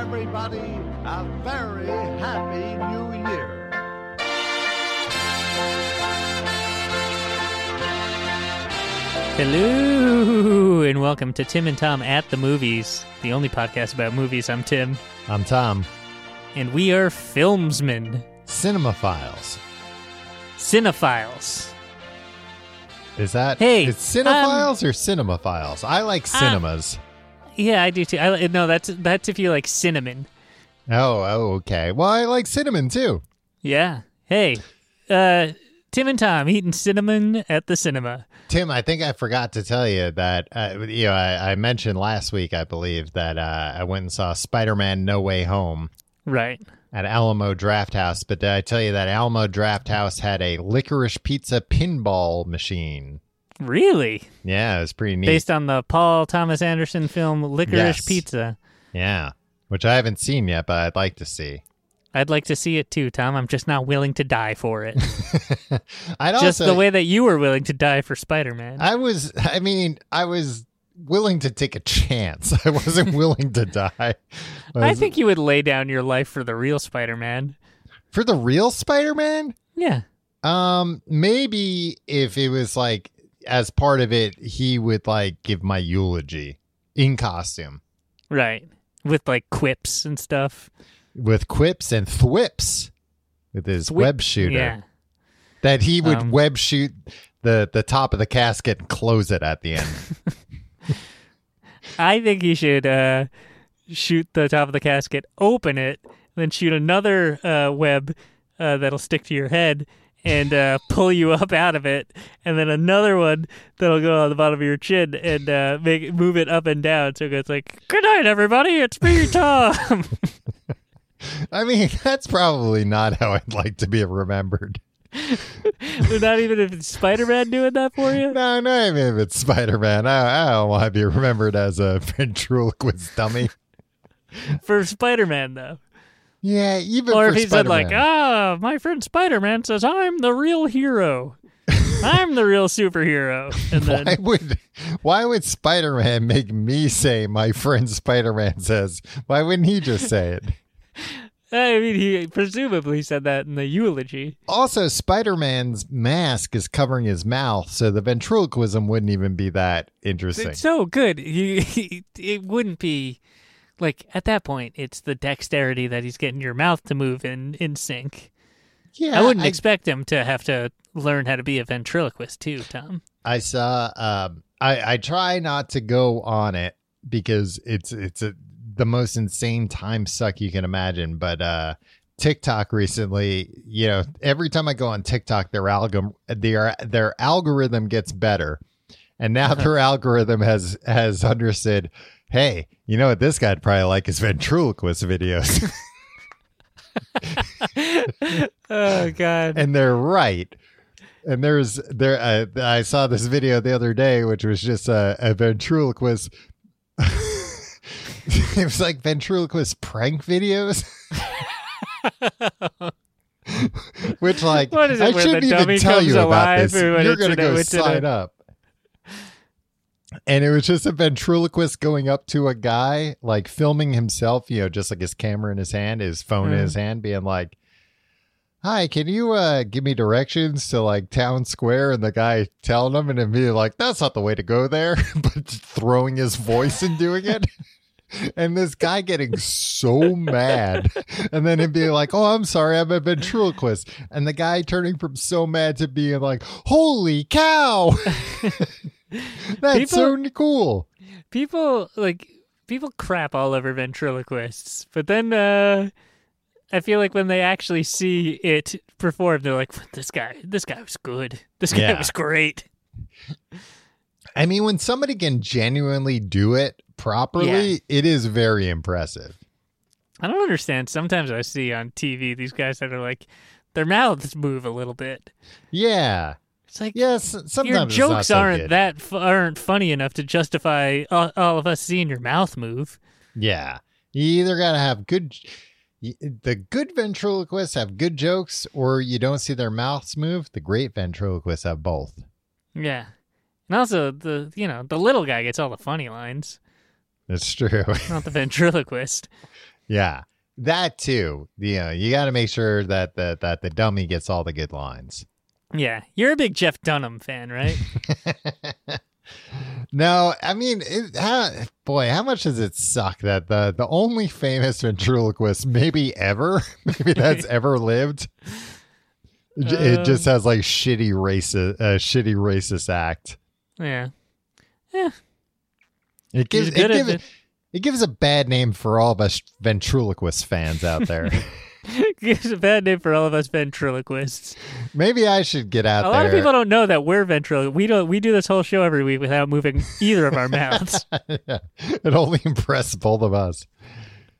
everybody a very happy new year. Hello, and welcome to Tim and Tom at the Movies, the only podcast about movies. I'm Tim, I'm Tom. and we are filmsmen, Cinemaphiles. cinephiles. Is that Hey, It's cinephiles or cinemaphiles? I like cinemas. Yeah, I do too. I, no, that's that's if you like cinnamon. oh, oh, okay. Well, I like cinnamon too. Yeah. Hey, uh, Tim and Tom eating cinnamon at the cinema. Tim, I think I forgot to tell you that uh, you know I, I mentioned last week, I believe that uh, I went and saw Spider-Man: No Way Home Right. at Alamo Drafthouse. But did I tell you that Alamo Drafthouse had a licorice pizza pinball machine? Really? Yeah, it was pretty neat. Based on the Paul Thomas Anderson film Licorice Yes. Pizza. yeah, which I haven't seen yet, but I'd like to see. I'd like to see it too, Tom. I'm just not willing to die for it. I'd just also, the way that you were willing to die for Spider-Man. I was, I mean, I was willing to take a chance. I wasn't willing to die. I think you would lay down your life for the real Spider-Man. for the real Spider-Man, Yeah. um, maybe if it was like as part of it, he would like give my eulogy in costume Right. With like quips and stuff. with quips and thwips with his Whip- web shooter. Yeah. That he would Um, web shoot the the top of the casket and close it at the end. I think he should uh, shoot the top of the casket, open it, then shoot another uh, web uh, that'll stick to your head and uh, pull you up out of it, and then another one that'll go on the bottom of your chin and uh, make move it up and down. So it goes like, "Good night, everybody. It's me, Tom." I mean, that's probably not how I'd like to be remembered. Not even if it's Spider-Man doing that for you. No, no, even if it's Spider Man, I, I don't want to be remembered as a ventriloquist dummy. For Spider-Man, though. Yeah, even or if he said like, Spider-Man. "Ah, my friend Spider-Man says I'm the real hero. I'm the real superhero." And then why would why would Spider Man make me say my friend Spider Man says? Why wouldn't he just say it? I mean, he presumably said that in the eulogy. Also, Spider Man's mask is covering his mouth, so the ventriloquism wouldn't even be that interesting. It's so good. He, he, it wouldn't be like at that point. It's the dexterity that he's getting your mouth to move in in sync. yeah, I wouldn't expect him to have to learn how to be a ventriloquist too, Tom. I saw. Um, I I try not to go on it because it's it's a, the most insane time suck you can imagine. But uh, TikTok recently, you know, every time I go on TikTok, their algorithm their their algorithm gets better, and now their algorithm has has understood. Hey, you know what this guy'd probably like is ventriloquist videos, Oh God! and they're right. And there's there uh, I saw this video the other day, which was just a, a ventriloquist. it was like ventriloquist prank videos. which like What is it, I shouldn't even tell you about this. You're gonna go sign up. And it was just a ventriloquist going up to a guy, like filming himself, you know, just like his camera in his hand, his phone in Mm. his hand, being like, Hi, can you uh give me directions to like town square? And the guy telling him and then being like, That's not the way to go there, but throwing his voice and doing it. And this guy getting so mad. And then him being like, Oh, I'm sorry, I'm a ventriloquist. And the guy turning from so mad to being like, Holy cow. That's so cool. people like people crap all over ventriloquists, but then uh I feel like when they actually see it perform, they're like, "This guy, this guy was good. This guy Yeah. was great." I mean, when somebody can genuinely do it properly, Yeah. it is very impressive. I don't understand. Sometimes I see on TV these guys that are like, their mouths move a little bit. Yeah. It's like Yes. Sometimes your jokes so aren't good. that f- aren't funny enough to justify all, all of us seeing your mouth move. Yeah. You either got to have good. The good ventriloquists have good jokes, or you don't see their mouths move. The great ventriloquists have both. Yeah, and also the you know the little guy gets all the funny lines, It's true. not the ventriloquist. Yeah, that too. You know, you got to make sure that the that the dummy gets all the good lines. Yeah, you're a big Jeff Dunham fan, right? no, I mean, it, how, boy, how much does it suck that the the only famous ventriloquist maybe ever, maybe that's ever lived, j- it just Um, has like shitty racist, uh, shitty racist act. yeah. It gives it, gives it. it gives a bad name for all of us ventriloquist fans out there. Gives a bad name for all of us ventriloquists. maybe I should get out A there. lot of people don't know that we're ventriloquists. We don't. We do this whole show every week without moving either of our mouths. it only impressed both of us.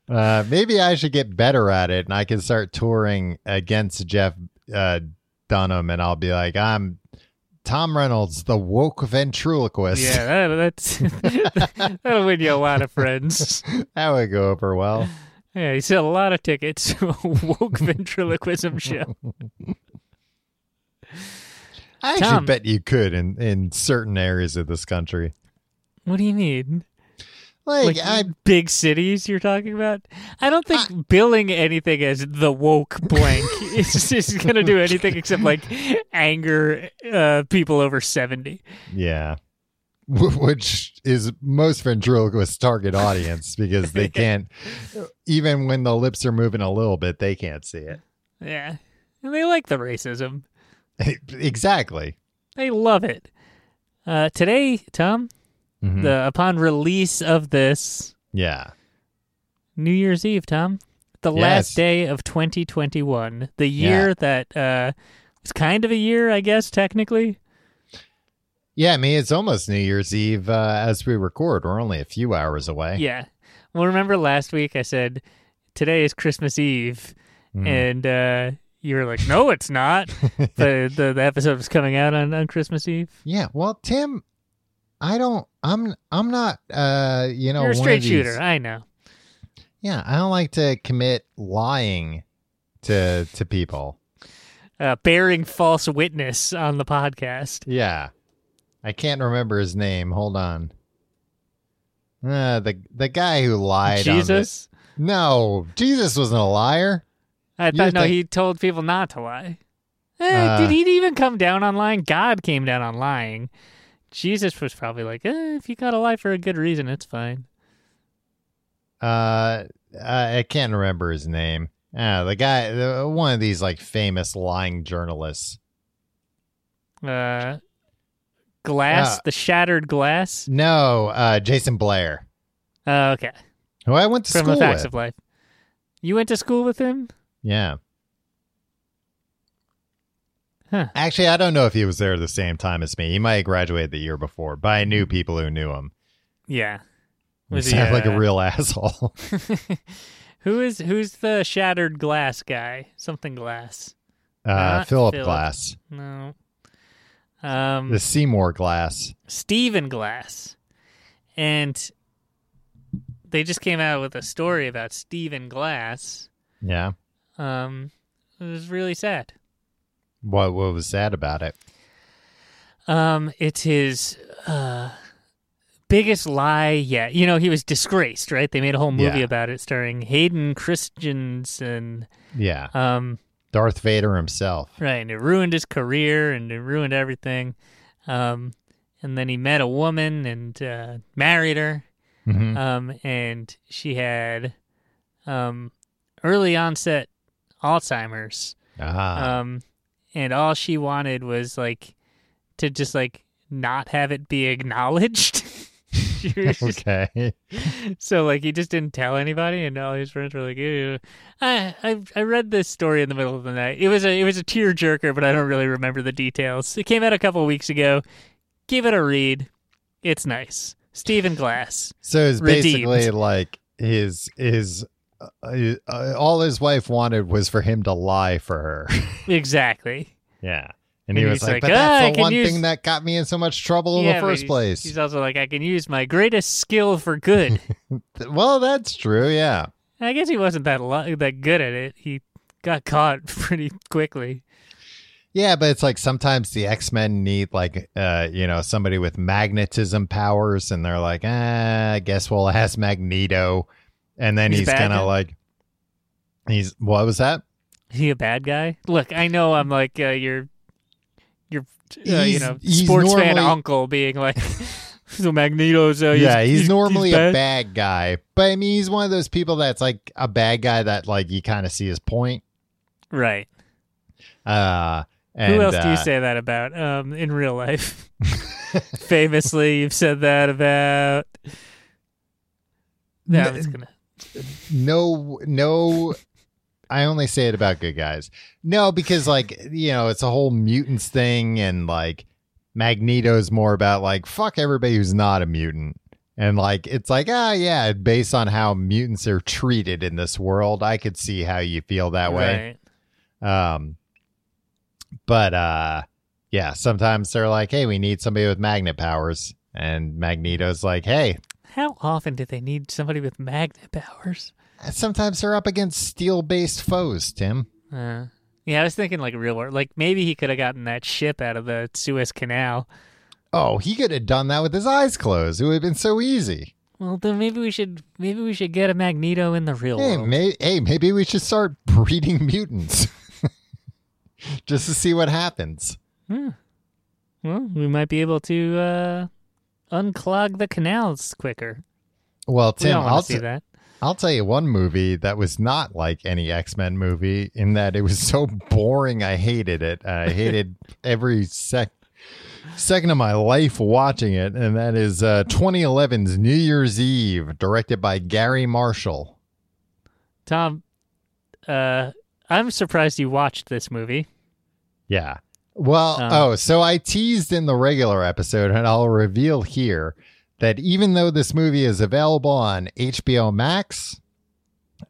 Uh, maybe I should get better at it, and I can start touring against Jeff uh, Dunham, and I'll be like, "I'm Tom Reynolds, the woke ventriloquist." yeah, that, that's that'll win you a lot of friends. that would go over well. Yeah, you sell a lot of tickets to a woke ventriloquism show. I actually Tom. bet you could in in certain areas of this country. What do you mean? Like, Like I big cities you're talking about? I don't think billing anything as the woke blank is, is going to do anything except like anger uh, people over 70. Yeah. Wh- Which is most ventriloquist target audience because they can't, even when the lips are moving a little bit, they can't see it. Yeah. And they like the racism. exactly. They love it. Uh, today, Tom, Mhm. the upon release of this yeah. New Year's Eve, Tom, the Yes. last day of 2021, the year Yeah. that uh, was kind of a year, I guess, technically. Yeah. I mean, it's almost New Year's Eve uh, as we record. We're only a few hours away. Yeah. Well, remember last week I said today is Christmas Eve, Mhm. and uh, you were like, "No, it's not." the, the the episode was coming out on, on Christmas Eve. Yeah. Well, Tim, I don't, I'm, I'm not, uh, you know, You're a straight shooter. I know. Yeah. I don't like to commit lying to, to people. Uh, bearing false witness on the podcast. Yeah. I can't remember his name. Hold on. Uh, the the guy who lied on Jesus. No, Jesus wasn't a liar. I You thought no, think- he told people not to lie. Eh, Uh, did he even come down on lying? God came down on lying. Jesus was probably like, eh, if you gotta lie for a good reason, it's fine. Uh, I I can't remember his name. Ah, the guy, the, one of these like famous lying journalists. Uh, glass, Uh, the shattered glass. No, uh, Jason Blair, Uh, okay, who I went to from school the facts with. of life. You went to school with him? Yeah. Huh. Actually, I don't know if he was there at the same time as me. He might have graduated the year before, but I knew people who knew him. Yeah. He Was he, sounded like a uh, real asshole. Who is who's the shattered glass guy? Something glass. Uh, Philip Philip. Glass, No. Um, the Seymour Glass. Stephen Glass, and they just came out with a story about Stephen Glass. Yeah. Um, it was really sad. What what was sad about it? Um, it's his uh biggest lie yet. You know, he was disgraced, right? They made a whole movie Yeah. about it, starring Hayden Christensen. Yeah, Um, Darth Vader himself. right, and it ruined his career and it ruined everything. Um, and then he met a woman and uh, married her. Mhm. Um, and she had um early onset Alzheimer's. Ah, Um, and all she wanted was like to just like not have it be acknowledged. She was just- okay. so like he just didn't tell anybody, and all his friends were like, Ew. I, I I read this story in the middle of the night. It was a it was a tear jerker, but I don't really remember the details. It came out a couple of weeks ago. Give it a read. It's nice. Stephen Glass. So it's basically like his his uh, uh, all his wife wanted was for him to lie for her. Exactly. yeah. And he was like, like, but "Ah, that's I the one use- thing that got me in so much trouble in the first he's- place. He's also like, I can use my greatest skill for good. well, that's true. Yeah. I guess he wasn't that lo- that good at it. He got caught pretty quickly. Yeah, but it's like sometimes the X Men need like uh, you know, somebody with magnetism powers and they're like, ah, I guess we'll ask Magneto. And then He's he's, kind of like He's what was that? Is he a bad guy? Look, I know I'm like uh, your your uh, you know he's sports fan uncle being like so Magneto's uh, yeah, he's, normally bad. a bad guy, but I mean, he's one of those people that's like a bad guy that like you kind of see his point. right. Uh, and, Who else do you uh, say that about um, in real life? Famously, you've said that about. No, N- it's gonna. No, no. I only say it about good guys. No, because like you know, it's a whole mutants thing, and like Magneto's more about like fuck everybody who's not a mutant, and like it's like ah yeah, based on how mutants are treated in this world, I could see how you feel that way. Right. Um, but uh, yeah, sometimes they're like, hey, we need somebody with magnet powers, and Magneto's like, hey. How often do they need somebody with magnet powers? Sometimes they're up against steel-based foes, Tim. Uh, yeah, I was thinking like real world. Like maybe he could have gotten that ship out of the Suez Canal. Oh, he could have done that with his eyes closed. It would have been so easy. Well, then maybe we should maybe we should get a Magneto in the real Hey, world. may- hey, maybe we should start breeding mutants just to see what happens. Hmm. Well, we might be able to uh, unclog the canals quicker. Well, we Tim, don't I'll, see t- that. I'll tell you one movie that was not like any X Men movie in that it was so boring. I hated it. I hated every sec second of my life watching it, and that is uh, 2011's New Year's Eve, directed by Garry Marshall. Tom, uh, I'm surprised you watched this movie. Yeah. Well, Um, oh, so I teased in the regular episode, and I'll reveal here that even though this movie is available on HBO Max,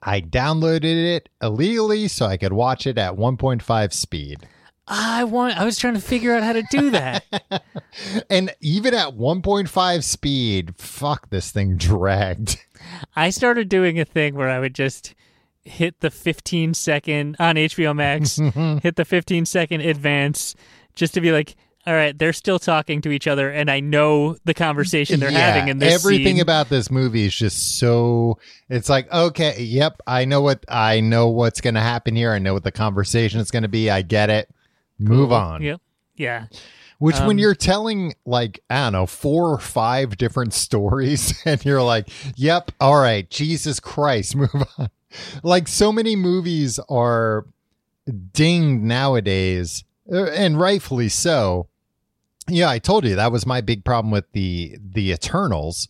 I downloaded it illegally so I could watch it at 1.5 speed. I want. I was trying to figure out how to do that. And even at 1.5 speed, fuck, this thing dragged. I started doing a thing where I would just hit the 15 second on HBO Max, hit the 15 second advance, just to be like, all right, they're still talking to each other, and I know the conversation they're Yeah, having in this everything scene. about this movie is just so it's like okay yep i know what i know what's going to happen here i know what the conversation is going to be i get it move on Yep. Yeah. Which, when Um, you're telling, like, I don't know, four or five different stories, and you're like, yep, all right, Jesus Christ, move on. Like, so many movies are dinged nowadays, uh, and rightfully so. Yeah, I told you that was my big problem with the the Eternals.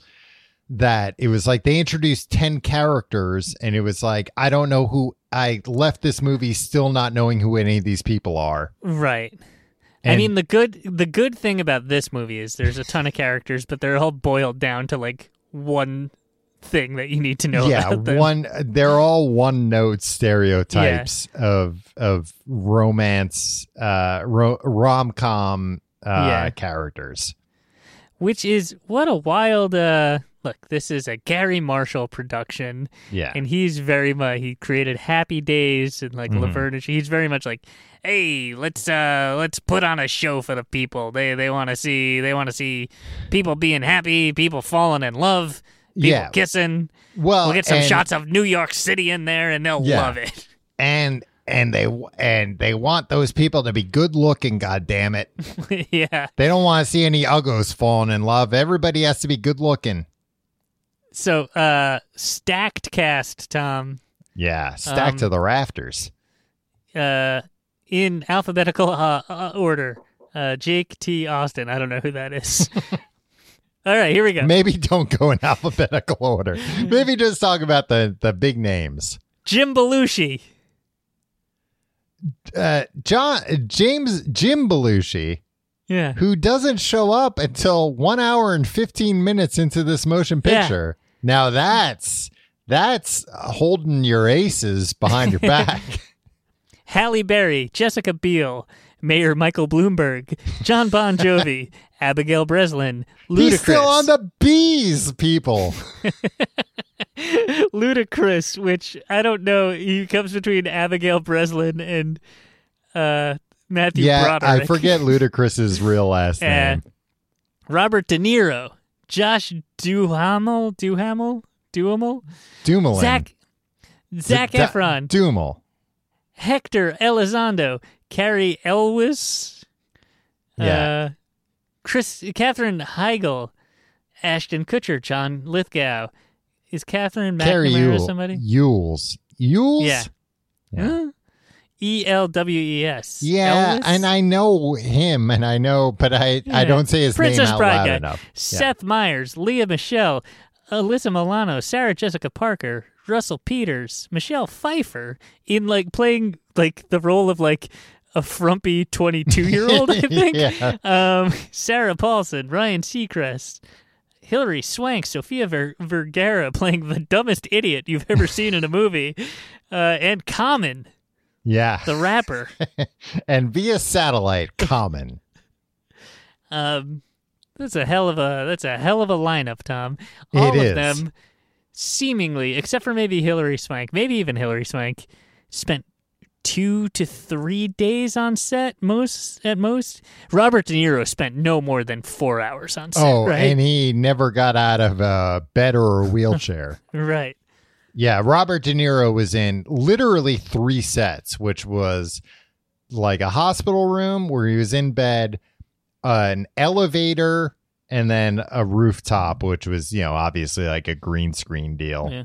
That it was like they introduced 10 characters, and it was like, I don't know who I left this movie still not knowing who any of these people are. Right. I mean the good the good thing about this movie is there's a ton of characters, but they're all boiled down to like one thing that you need to know yeah about them. one they're all one note stereotypes of of romance uh ro- rom-com uh Yeah. characters Which is what a wild uh look, this is a Garry Marshall production yeah and he's very much he created Happy Days and like Mhm. Laverne and he's very much like, hey, let's uh let's put on a show for the people. They they want to see they want to see people being happy, people falling in love, people Yeah. kissing. well We'll get some and, shots of New York City in there, and they'll Yeah. love it. and and they and they want those people to be good looking god damn it yeah. they don't want to see any uggos falling in love everybody has to be good looking So, uh, stacked cast, Tom. yeah stacked Um, to the rafters Uh, in alphabetical uh, uh, order. Uh, Jake T. Austin. I don't know who that is. All right, here we go. maybe don't go in alphabetical order maybe just talk about the the big names Jim Belushi. Uh john james jim belushi Yeah. who doesn't show up until one hour and 15 minutes into this motion Yeah. picture. Now that's that's holding your aces behind your back. Halle Berry, Jessica Biel, Mayor Michael Bloomberg, John Bon Jovi, Abigail Breslin, Ludacris. He's still on the bees, people. Ludacris, which I don't know. He comes between Abigail Breslin and uh, Matthew yeah, Broderick. I forget Ludacris's real last name. Robert De Niro, Josh Duhamel, Duhamel, Duhamel, Dumoulin. Zac, Zac Da- Efron, Dumal. Hector Elizondo, Cary Elwes, Yeah. uh, Chris, Katherine Heigl, Ashton Kutcher, John Lithgow. Is Catherine Carrie McNamara Yule. somebody? Yules. Yules? Yeah. Yeah. E L W E S. Yeah, Elwes? and I know him, and I know, but I I don't say his Princess name out Bride loud guy. enough. Yeah. Seth Meyers, Lea Michele, Alyssa Milano, Sarah Jessica Parker, Russell Peters, Michelle Pfeiffer in like playing like the role of like a frumpy 22 year old, I think. Yeah. Um, Sarah Paulson, Ryan Seacrest, Hilary Swank, Sofia Ver- Vergara playing the dumbest idiot you've ever seen in a movie, uh, and Common, Yeah, the rapper. and via satellite, common. Um, that's a hell of a that's a hell of a lineup, Tom. All It of is. them, seemingly, except for maybe Hilary Swank, maybe even Hilary Swank, spent two to three days on set most at most. Robert De Niro spent no more than four hours on set. Oh, right, and he never got out of a bed or a wheelchair. right. yeah, Robert De Niro was in literally three sets, which was like a hospital room where he was in bed, an elevator, and then a rooftop, which was, you know, obviously like a green screen deal. Yeah.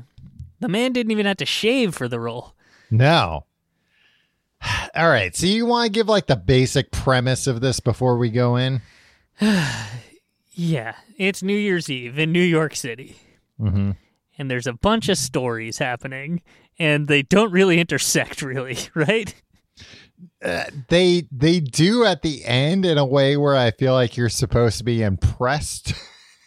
The man didn't even have to shave for the role. No. All right. So you want to give like the basic premise of this before we go in? Yeah, it's New Year's Eve in New York City. Mm-hmm. and there's a bunch of stories happening and they don't really intersect really right They they do at the end in a way where I feel like you're supposed to be impressed.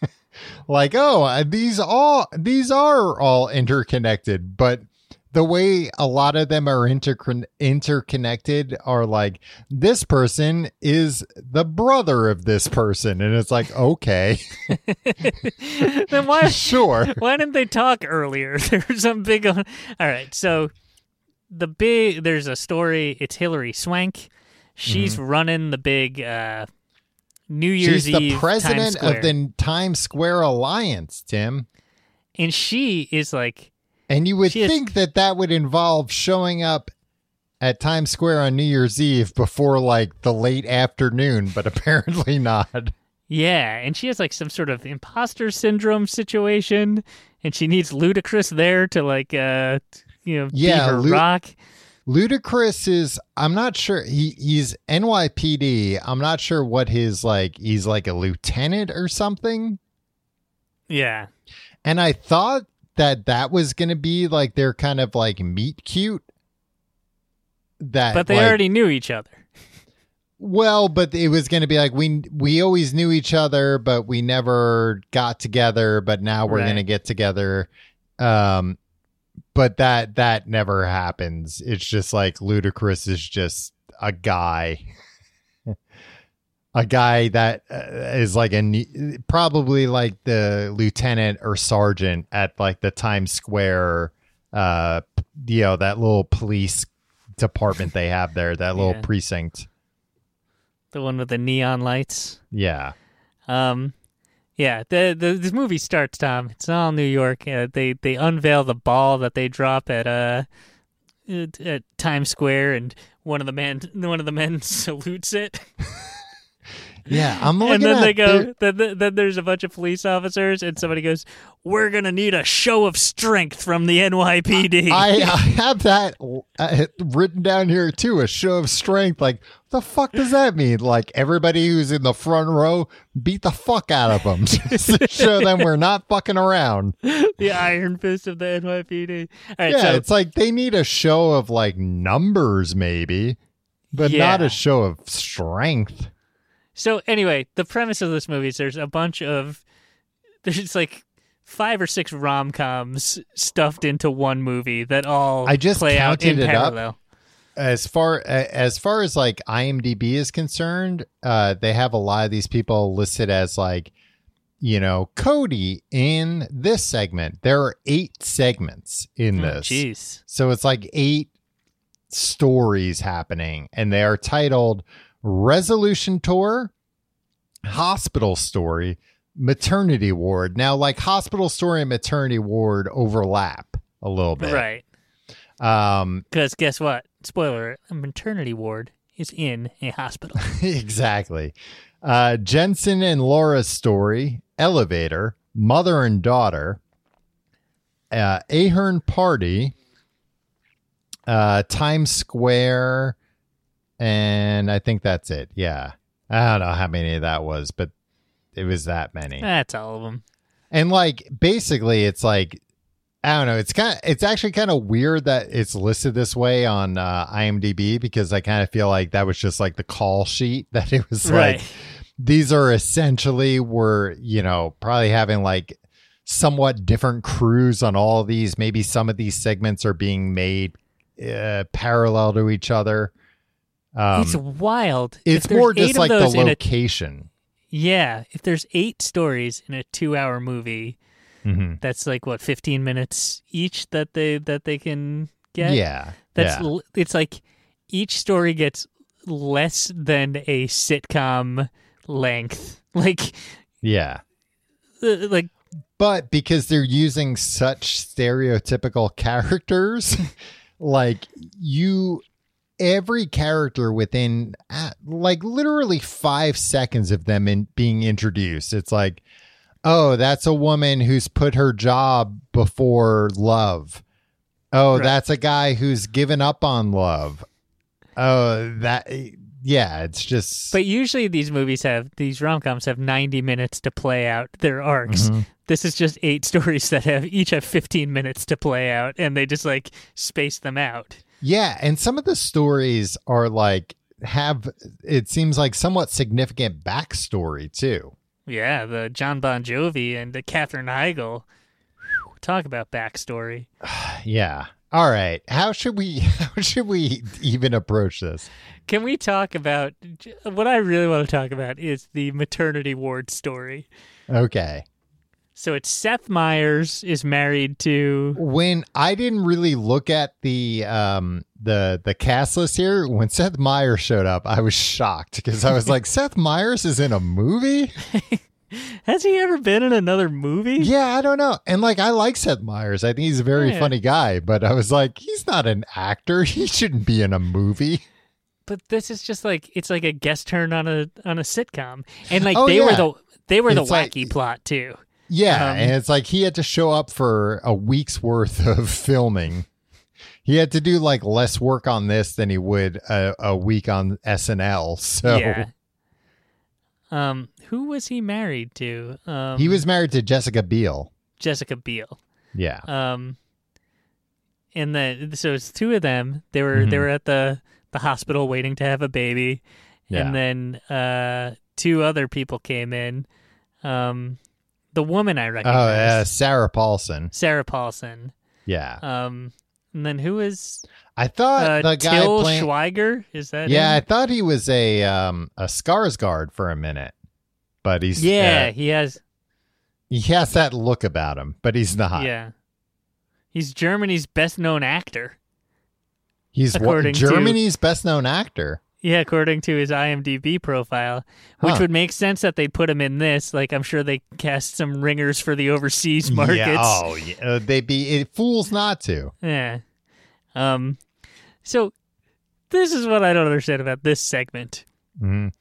like, oh, uh, these all these are all interconnected, but the way a lot of them are intercon- interconnected are like this person is the brother of this person. And it's like okay. Then why sure. why didn't they talk earlier? There's some big on all right. So the big there's a story. It's hilary swank. She's running the big uh new year's Mm-hmm. she's the eve Times president of the times square alliance tim. And she is like And you would She is- think that that would involve showing up at Times Square on New Year's Eve before like the late afternoon, but apparently not. yeah and she has like some sort of imposter syndrome situation and she needs ludacris there to like uh you know Yeah, be her Lu- rock Ludacris is I'm not sure he he's NYPD. I'm not sure what his like he's like a lieutenant or something. yeah And I thought that that was going to be like their kind of like meet cute. That but they like, already knew each other Well, but it was going to be like we we always knew each other, but we never got together. But now we're Right. going to get together. Um, but that that never happens. It's just like Ludacris is just a guy, a guy that uh, is like a probably like the lieutenant or sergeant at like the Times Square, uh, you know that little police department they have there, that little Yeah. precinct. the one with the neon lights Yeah. Um, yeah, the, the this movie starts. Tom, it's all New York. Uh, they they unveil the ball that they drop at uh at, at Times Square, and one of the men one of the men salutes it, Yeah, I'm looking and then they go. their- Then, then there's a bunch of police officers, and somebody goes, "We're gonna need a show of strength from the NYPD." I, I have that uh, written down here too. A show of strength. Like, the fuck does that mean? Like everybody who's in the front row beat the fuck out of them just to show them we're not fucking around. the Iron Fist of the NYPD. All right, Yeah, so it's like they need a show of like numbers, maybe, but not a show of strength. So anyway, the premise of this movie is there's a bunch of there's like five or six rom coms stuffed into one movie that all I just play out in it up. as far as far as like IMDb is concerned, uh, they have a lot of these people listed as like, you know, Cody in this segment. There are eight segments in Oh, this, Jeez. so it's like eight stories happening, and they are titled Resolution Tour, Hospital Story, Maternity Ward. Now, like Hospital Story and Maternity Ward overlap a little bit, Right. Um, Because guess what? Spoiler: a maternity ward is in a hospital. exactly. Uh, Jensen and Laura's story, Elevator, Mother and Daughter, uh, Ahern Party, uh, Times Square, and I think that's it. Yeah. I don't know how many that was, but it was that many. That's all of them. And like basically it's like I don't know, it's kind of it's actually kind of weird that it's listed this way on uh, IMDb because I kind of feel like that was just like the call sheet that it was like these are essentially were, you know, probably having like somewhat different crews on all of these. Maybe some of these segments are being made uh, parallel to each other. Um, it's wild. It's more just like the in a- location. yeah, if there's eight stories in a two-hour movie, hmm that's like what 15 minutes each that they that they can get. Yeah. That's yeah. it's like each story gets less than a sitcom length. Like yeah. uh, like but because they're using such stereotypical characters like you every character within uh, like literally five seconds of them in being introduced it's like oh that's a woman who's put her job before love oh Right. that's a guy who's given up on love oh that yeah it's just but usually these movies have these rom-coms have 90 minutes to play out their arcs. Mhm. This is just eight stories that have each have 15 minutes to play out and they just like space them out. Yeah, and some of the stories are like have it seems like somewhat significant backstory too. Yeah, the John Bon Jovi and the Katherine Heigl. Whew, Talk about backstory. Yeah. All right. How should we how should we even approach this? Can we talk about what I really want to talk about is the maternity ward story. Okay. So it's Seth Meyers is married to When I didn't really look at the um the the cast list here, when Seth Meyers showed up, I was shocked because I was like, Seth Meyers is in a movie? Has he ever been in another movie? Yeah, I don't know. And like I like Seth Meyers. I think he's a very Yeah. funny guy, but I was like, he's not an actor. He shouldn't be in a movie. But this is just like it's like a guest turn on a on a sitcom. And like Oh, they were the they were the It's like- wacky plot too. Yeah, Um, and it's like he had to show up for a week's worth of filming. He had to do like less work on this than he would a, a week on SNL. So Yeah. Um who was he married to? Um he was married to Jessica Biel. Jessica Biel. Yeah. Um, and then so it's two of them. They were they Mhm. were at the the hospital waiting to have a baby, Yeah. and then uh, two other people came in. Um, the woman I recognize. Oh, uh, Sarah Paulson. Sarah Paulson. Yeah. Um, and then who is I thought uh, the guy Til playing. Schweiger? Is that yeah, I thought he was a um a Skarsgård for a minute, but he's yeah, uh, he has. he has that look about him, but he's not. Yeah, he's Germany's best known actor. He's one, According to- Germany's best known actor. Yeah, according to his IMDb profile, which Huh. would make sense that they'd put him in this. Like, I'm sure they cast some ringers for the overseas markets. Yeah. Oh, yeah. Uh, they'd be it, fools not to. Yeah. Um. So, this is what I don't understand about this segment. Mhm.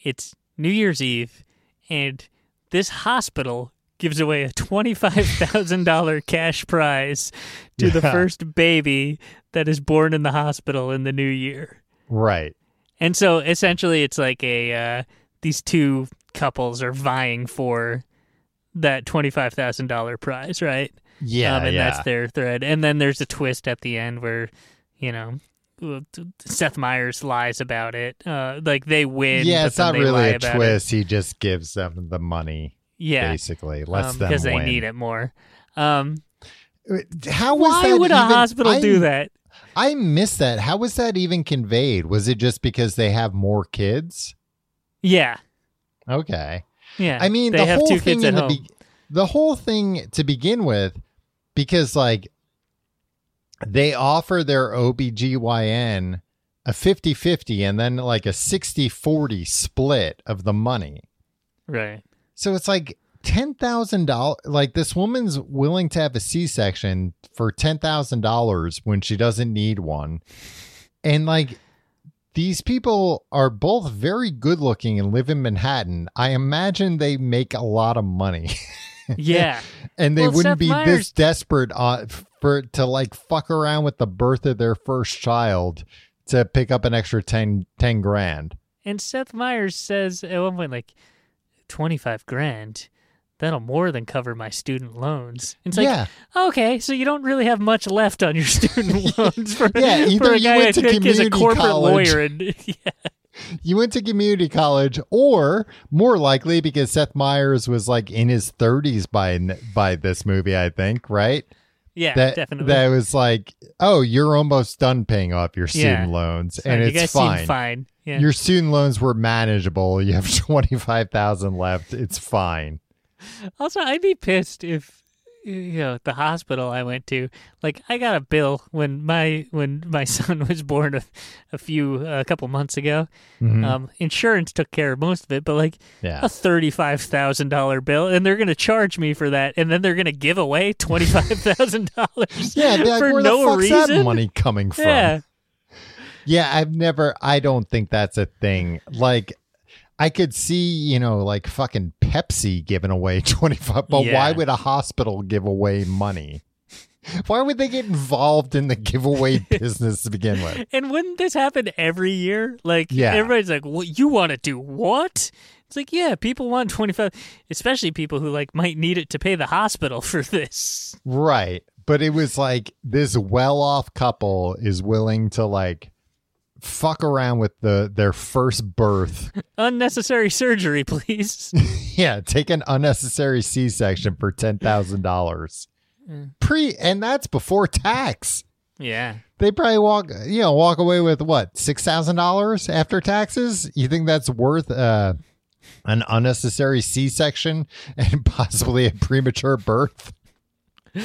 It's New Year's Eve, and this hospital gives away a twenty-five thousand dollar cash prize to the first baby that is born in the hospital in the new year. Right. And so essentially it's like a uh, these two couples are vying for that $25,000 prize, right? Yeah. um, and yeah. that's their thread. And then there's a twist at the end where, you know, Seth Meyers lies about it. Uh, like they win. yeah, it's not really a about it. twist. He just gives them the money, Yeah. basically. Lets um, them because they win. need it more. Um, How was why would a hospital I, do that? I missed that. How was that even conveyed? Was it just because they have more kids? Yeah. Okay. Yeah. I mean, the whole thing kids in at the be- the whole thing to begin with, because like they offer their OBGYN a 50-50 and then like a 60-40 split of the money. right. So it's like ten thousand dollars. Like this woman's willing to have a C section for ten thousand dollars when she doesn't need one, and like these people are both very good looking and live in Manhattan. I imagine they make a lot of money. Yeah. and they Well, wouldn't Seth be Meyers- this desperate uh, for to like fuck around with the birth of their first child to pick up an extra 10, 10 grand. And Seth Meyers says at one point, like, 25 grand, that'll more than cover my student loans. It's like, yeah, okay, so you don't really have much left on your student loans for, Yeah, either for a you guy went to who is a community corporate college. lawyer. And, yeah. you went to community college, or more likely because Seth Meyers was like in his thirties by by this movie, I think, right? Yeah, that definitely. that was like, oh, you're almost done paying off your student Yeah. loans, and you it's guys fine. fine. Yeah. Your student loans were manageable. You have twenty five thousand left. It's fine. Also, I'd be pissed if you know the hospital I went to. Like, I got a bill when my when my son was born a, a few a couple months ago. Mhm. Um, insurance took care of most of it, but like yeah. a thirty five thousand dollar bill, and they're gonna charge me for that, and then they're gonna give away twenty five thousand dollars. Yeah, like, for no reason. that money coming from? Yeah, Yeah, I've never. I don't think that's a thing. Like, I could see, you know, like fucking Pepsi giving away twenty five, but why would a hospital give away money? Why would they get involved in the giveaway business to begin with? and wouldn't this happen every year? Like, Yeah. everybody's like, "What you want to do? What?" It's like, yeah, people want twenty five, especially people who like might need it to pay the hospital for this. Right. But it was like this well off couple is willing to like fuck around with the their first birth. Unnecessary surgery, please. yeah, take an unnecessary C section for ten thousand dollars. Mm. Pre and that's before tax. yeah. They probably walk you know, walk away with what, six thousand dollars after taxes? You think that's worth uh an unnecessary C section and possibly a premature birth? All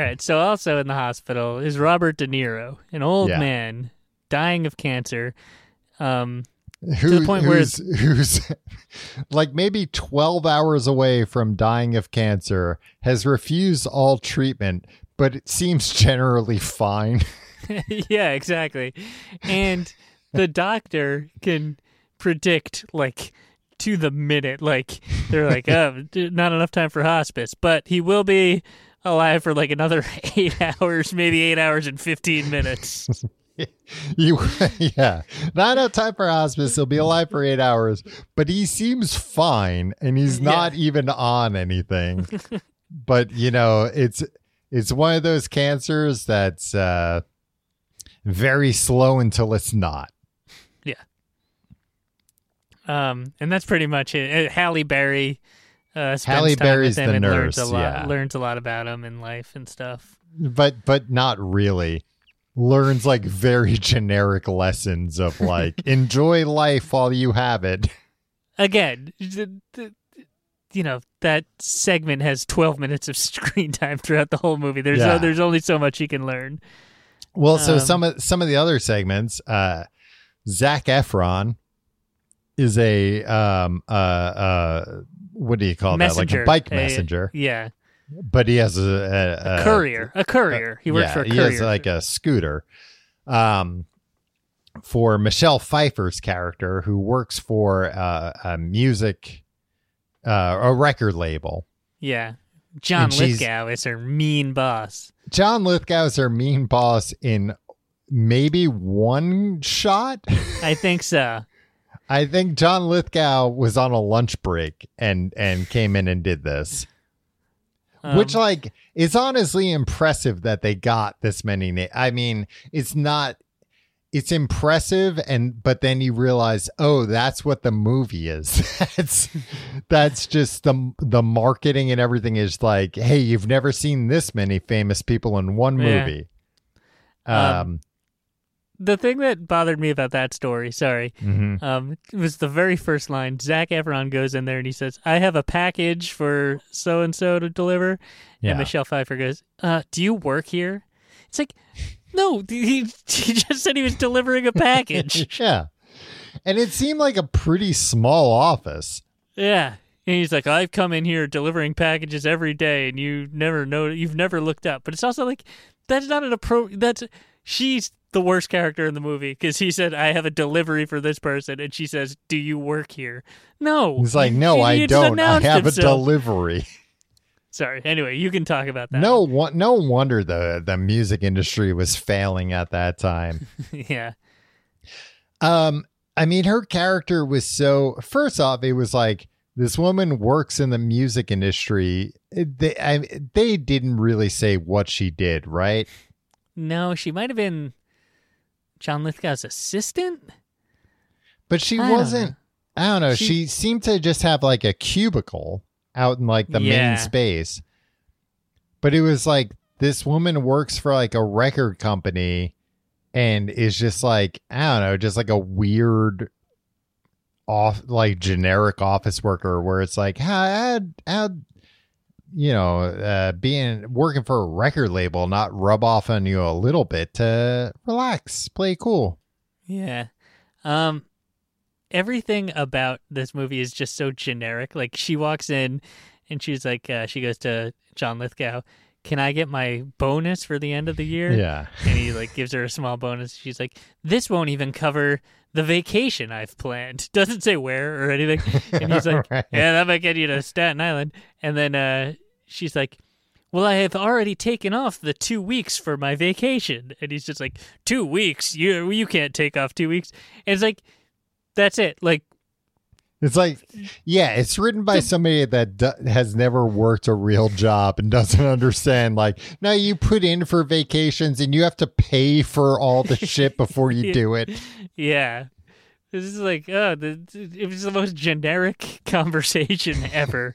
right. So also in the hospital is Robert De Niro, an old Yeah. man dying of cancer. Um, Who, the point where who's, who's like maybe 12 hours away from dying of cancer, has refused all treatment, but it seems generally fine. yeah, exactly. And the doctor can predict like to the minute. Like they're like, oh, not enough time for hospice, but he will be alive for like another eight hours, maybe eight hours and fifteen minutes. you, yeah, not enough time for hospice. He'll be alive for eight hours, but he seems fine and he's Yeah. not even on anything. but you know, it's it's one of those cancers that's uh, very slow until it's not. Yeah. Um, and that's pretty much it. Uh, Halle Berry. Uh, spends Halle time Berry's with him the and learns a lot. yeah. Learns a lot about him in life and stuff. but but not really learns like very generic lessons of like enjoy life while you have it Again, you know that segment has 12 minutes of screen time throughout the whole movie. There's Yeah. no, there's only so much you can learn. well so Um, some of some of the other segments uh zac efron is a um uh uh what do you call messenger, that like a bike a- messenger yeah, but he has a, a, a courier, a courier. He works yeah, for a courier. he has like a scooter um for michelle pfeiffer's character who works for uh, a music uh, a record label yeah, John and Lithgow is her mean boss. john lithgow is her mean boss in maybe one shot I think so. i think john lithgow was on a lunch break and and came in and did this Um, which like is honestly impressive that they got this many na- i mean it's not it's impressive and but then you realize oh that's what the movie is that's that's just the the marketing and everything is like hey you've never seen this many famous people in one Yeah. movie um, the thing that bothered me about that story, sorry, mhm. um, was the very first line. Zac Efron goes in there and he says, "I have a package for so and so to deliver." yeah And Michelle Pfeiffer goes, uh, "Do you work here?" It's like, no, he, he just said he was delivering a package. yeah and it seemed like a pretty small office yeah, And he's like, I've come in here delivering packages every day, and you never know, you've never looked up. But it's also like, that's not an appro. That's she's the worst character in the movie because he said, I have a delivery for this person, and she says, Do you work here? No. He's like, no, He- I he don't. I have a delivery. Sorry. Anyway, you can talk about that. No, one, no wonder the the music industry was failing at that time. yeah. Um, I mean, her character was so. First off, it was like this woman works in the music industry. They, I, they didn't really say what she did, right? No, she might have been John Lithgow's assistant. But she I don't wasn't. I don't know. She- She, seemed to just have like a cubicle out in like the Yeah. main space. But it was like this woman works for like a record company and is just like, I don't know, just like a weird off like generic office worker where it's like how, how you know uh being working for a record label not rub off on you a little bit to relax play cool Yeah. Um everything about this movie is just so generic. Like she walks in and she's like uh, she goes to John Lithgow, "Can I get my bonus for the end of the year?" yeah And he like gives her a small bonus. She's like, "This won't even cover the vacation I've planned." Doesn't say where or anything. And he's like, Right. "Yeah, that might get you to Staten Island." And then uh she's like, well, I have already taken off the two weeks for my vacation. And he's just like, two weeks? You you can't take off two weeks. And it's like, that's it. Like, It's like, yeah, it's written by somebody that do- has never worked a real job and doesn't understand. Like, now you put in for vacations and you have to pay for all the shit before you do it. yeah. This is like, oh, the, it was the most generic conversation ever.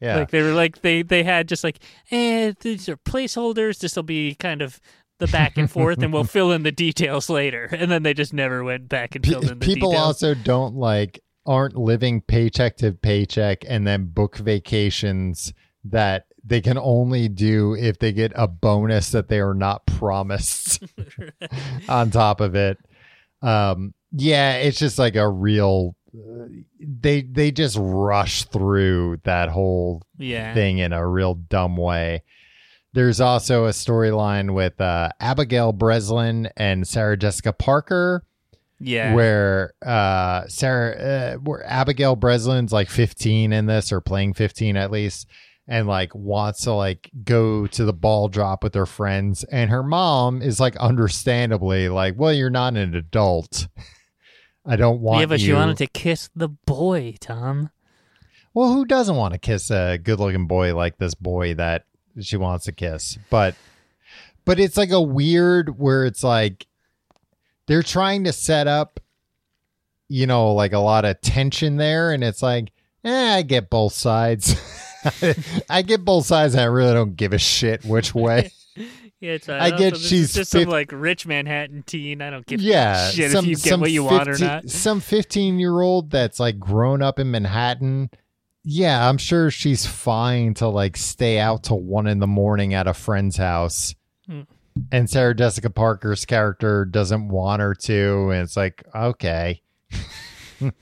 Yeah. Like they were like they they had just like, eh, these are placeholders. This will be kind of the back and forth, and we'll fill in the details later. And then they just never went back and filled in the people details. also don't like, aren't living paycheck to paycheck and then book vacations that they can only do if they get a bonus that they are not promised on top of it. Um, yeah, it's just like a real. uh, They they just rush through that whole yeah. thing in a real dumb way. There's also a storyline with uh, Abigail Breslin and Sarah Jessica Parker, yeah. where uh, Sarah, uh, where Abigail Breslin's like 15 in this, or playing 15 at least, and like wants to like go to the ball drop with her friends, and her mom is like understandably like, "Well, you're not an adult. I don't want yeah, but you." she wanted to kiss the boy, Tom. Well, who doesn't want to kiss a good-looking boy like this boy that she wants to kiss? But but it's like a weird where it's like they're trying to set up you know, like a lot of tension there and it's like, eh, I get both sides. I get both sides and I really don't give a shit which way. Yeah, it's, I also, get is she's just fif- some like rich Manhattan teen. I don't give yeah, a shit if you get what you want or not. Some 15-year-old that's like grown up in Manhattan yeah, I'm sure she's fine to like stay out till one in the morning at a friend's house. Hmm. And Sarah Jessica Parker's character doesn't want her to, and it's like, okay. I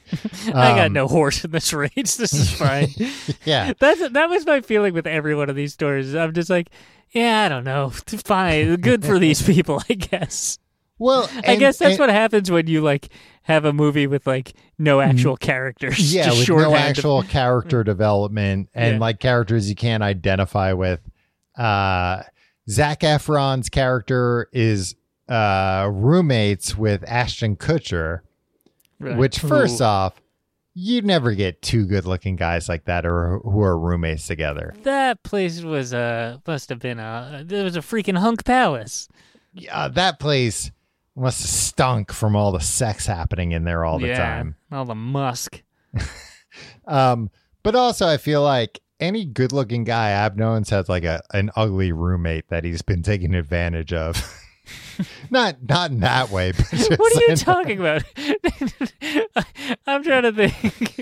got Um, no horse in this race. This is fine. Yeah. That's that was my feeling with every one of these stories. I'm just like, yeah, I don't know. Fine, good for these people, I guess. Well, I guess that's and- what happens when you like have a movie with like no actual characters. Yeah, just with no actual character development and Yeah. like characters you can't identify with. Uh Zac Efron's character is uh roommates with Ashton Kutcher, Right. which first Ooh. off, you never get two good looking guys like that or who are roommates together. that place was uh must have been a it was a freaking hunk palace. Yeah, that place must have stunk from all the sex happening in there all the yeah, time. all the musk. Um, but also I feel like any good looking guy I've known has like a an ugly roommate that he's been taking advantage of. not not in that way, but What are you talking about? I'm trying to think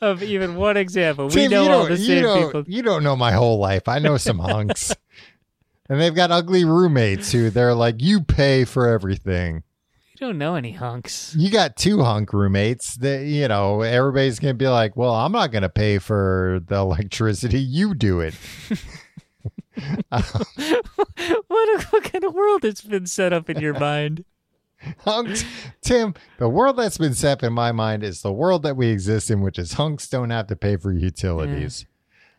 of even one example. We know all don't- the same people. You don't know my whole life. I know some hunks. and they've got ugly roommates who they're like, you pay for everything. You don't know any hunks. You got two hunk roommates that you know everybody's gonna be like, "Well, I'm not gonna pay for the electricity. You do it." what, what kind of world has been set up in your mind? hunks, Tim. The world that's been set up in my mind is the world that we exist in, which is hunks don't have to pay for utilities.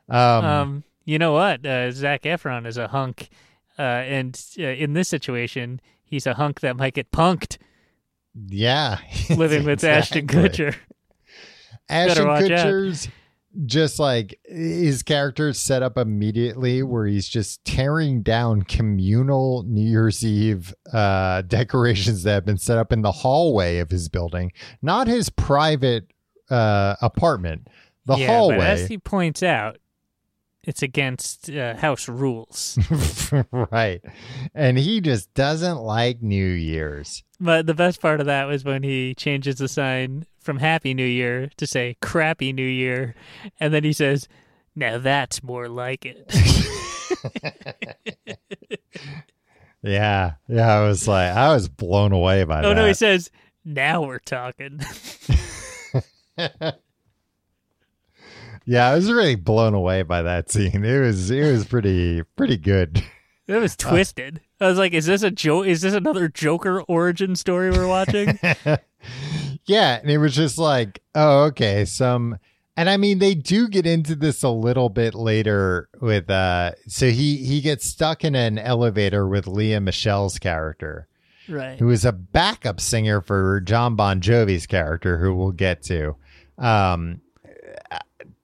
Um, Um, you know what? Uh, Zac Efron is a hunk, uh, and uh, in this situation, he's a hunk that might get punked yeah, living with Ashton Kutcher. Ashton Kutcher's out. Just like his character is set up immediately where he's just tearing down communal New Year's Eve uh, decorations that have been set up in the hallway of his building, not his private uh, apartment. The yeah, hallway. as he points out, it's against uh, house rules. right. And he just doesn't like New Year's. but the best part of that was when he changes the sign from Happy New Year to say Crappy New Year, and then he says, "Now that's more like it." Yeah. Yeah. I was like, I was blown away by oh that. Oh, no, he says, "Now we're talking." Yeah, I was really blown away by that scene. It was it was pretty pretty good. It was twisted. I was like, "Is this a joke? Is this another Joker origin story we're watching?" yeah, and it was just like, oh, okay, some and I mean they do get into this a little bit later with uh so he he gets stuck in an elevator with Lea Michele's character, right. who is a backup singer for John Bon Jovi's character, who we'll get to. Um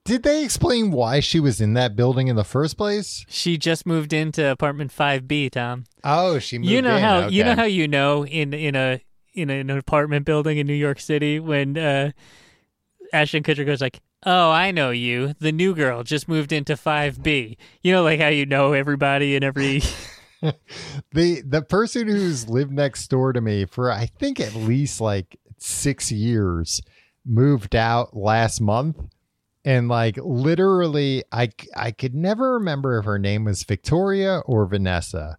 did they explain why she was in that building in the first place? She just moved into apartment five B, Tom. Oh, she moved you know in. how you know how you know in in a in an apartment building in New York City when uh Ashton Kutcher goes like, "Oh, I know you. The new girl just moved into 5B." You know like how you know everybody in every the the person who's lived next door to me for I think at least like six years moved out last month and like literally I I could never remember if her name was Victoria or Vanessa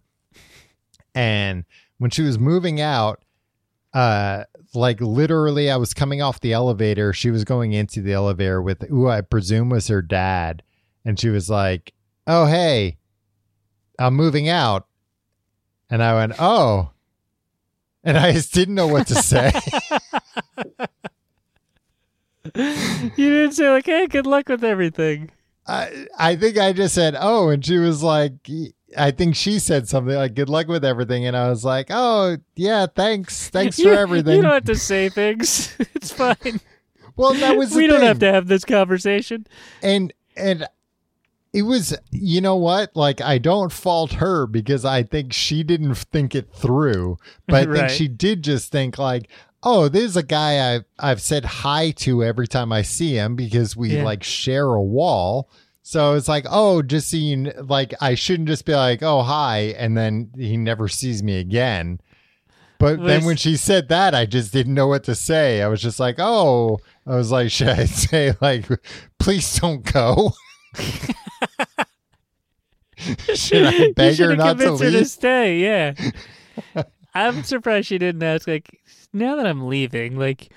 and when she was moving out uh like literally I was coming off the elevator she was going into the elevator with who I presume was her dad and she was like oh hey I'm moving out and I went, oh. And I just didn't know what to say. You didn't say like, "Hey, good luck with everything." I, I think I just said, oh. And she was like, I think she said something like, good luck with everything. And I was like, oh, yeah, thanks. Thanks You- for everything. You don't have to say things. it's fine. well, that was the we don't thing. have to have this conversation. and and it was you know what like i don't fault her because i think she didn't think it through but i think she did just think like oh this is a guy i've i've said hi to every time i see him because we Yeah. like share a wall so it's like oh just seeing like i shouldn't just be like oh hi and then he never sees me again but then when she said that, I just didn't know what to say. I was just like, "Oh," I was like, "Should I say like, please don't go?" Should I beg her not to convinced her to stay. Yeah. I'm surprised she didn't ask. Like, now that I'm leaving, like,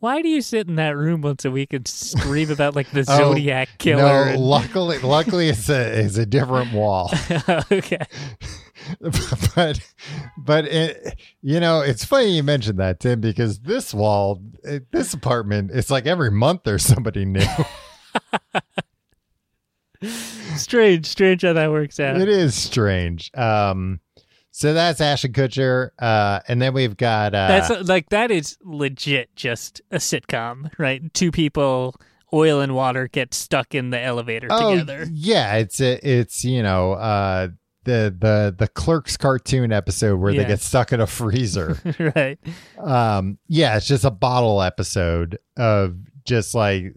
why do you sit in that room once a week and scream about like the Oh, Zodiac killer? No, and- luckily, luckily it's a it's a different wall. okay. but but it, you know, it's funny you mentioned that, Tim, because this wall, it, this apartment, it's like every month there's somebody new. Strange, strange how that works out. It is strange. Um, so that's Ashton Kutcher, uh, and then we've got uh, That's like that is legit just a sitcom, right? Two people, oil and water, get stuck in the elevator oh together. yeah, it's a, it's you know uh, the the the Clerks cartoon episode where Yeah. they get stuck in a freezer. right. um, yeah, it's just a bottle episode of just like.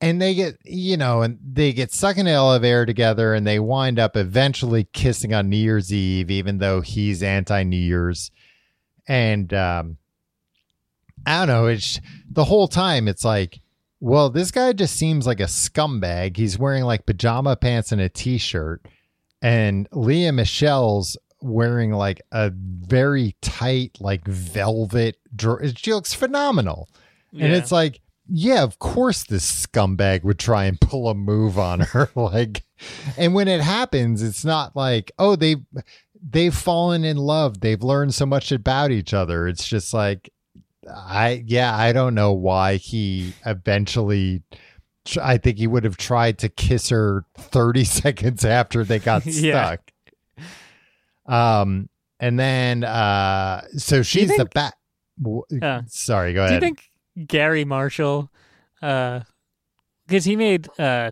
And they get, you know, and they get stuck in an elevator together and they wind up eventually kissing on New Year's Eve, even though he's anti New Year's. And um, I don't know. It's the whole time. It's like, well, this guy just seems like a scumbag. He's wearing like pajama pants and a t-shirt, and Lea Michele's wearing like a very tight like velvet dress. She looks phenomenal. And it's like, yeah, of course this scumbag would try and pull a move on her. like, and when it happens, it's not like, oh, they've they've fallen in love. They've learned so much about each other. It's just like, I yeah, I don't know why he eventually. I think he would have tried to kiss her 30 seconds after they got Yeah. stuck. Um, and then uh, so she's the think- bat. w- Uh, Sorry, go Do you ahead. think Garry Marshall, because he made uh,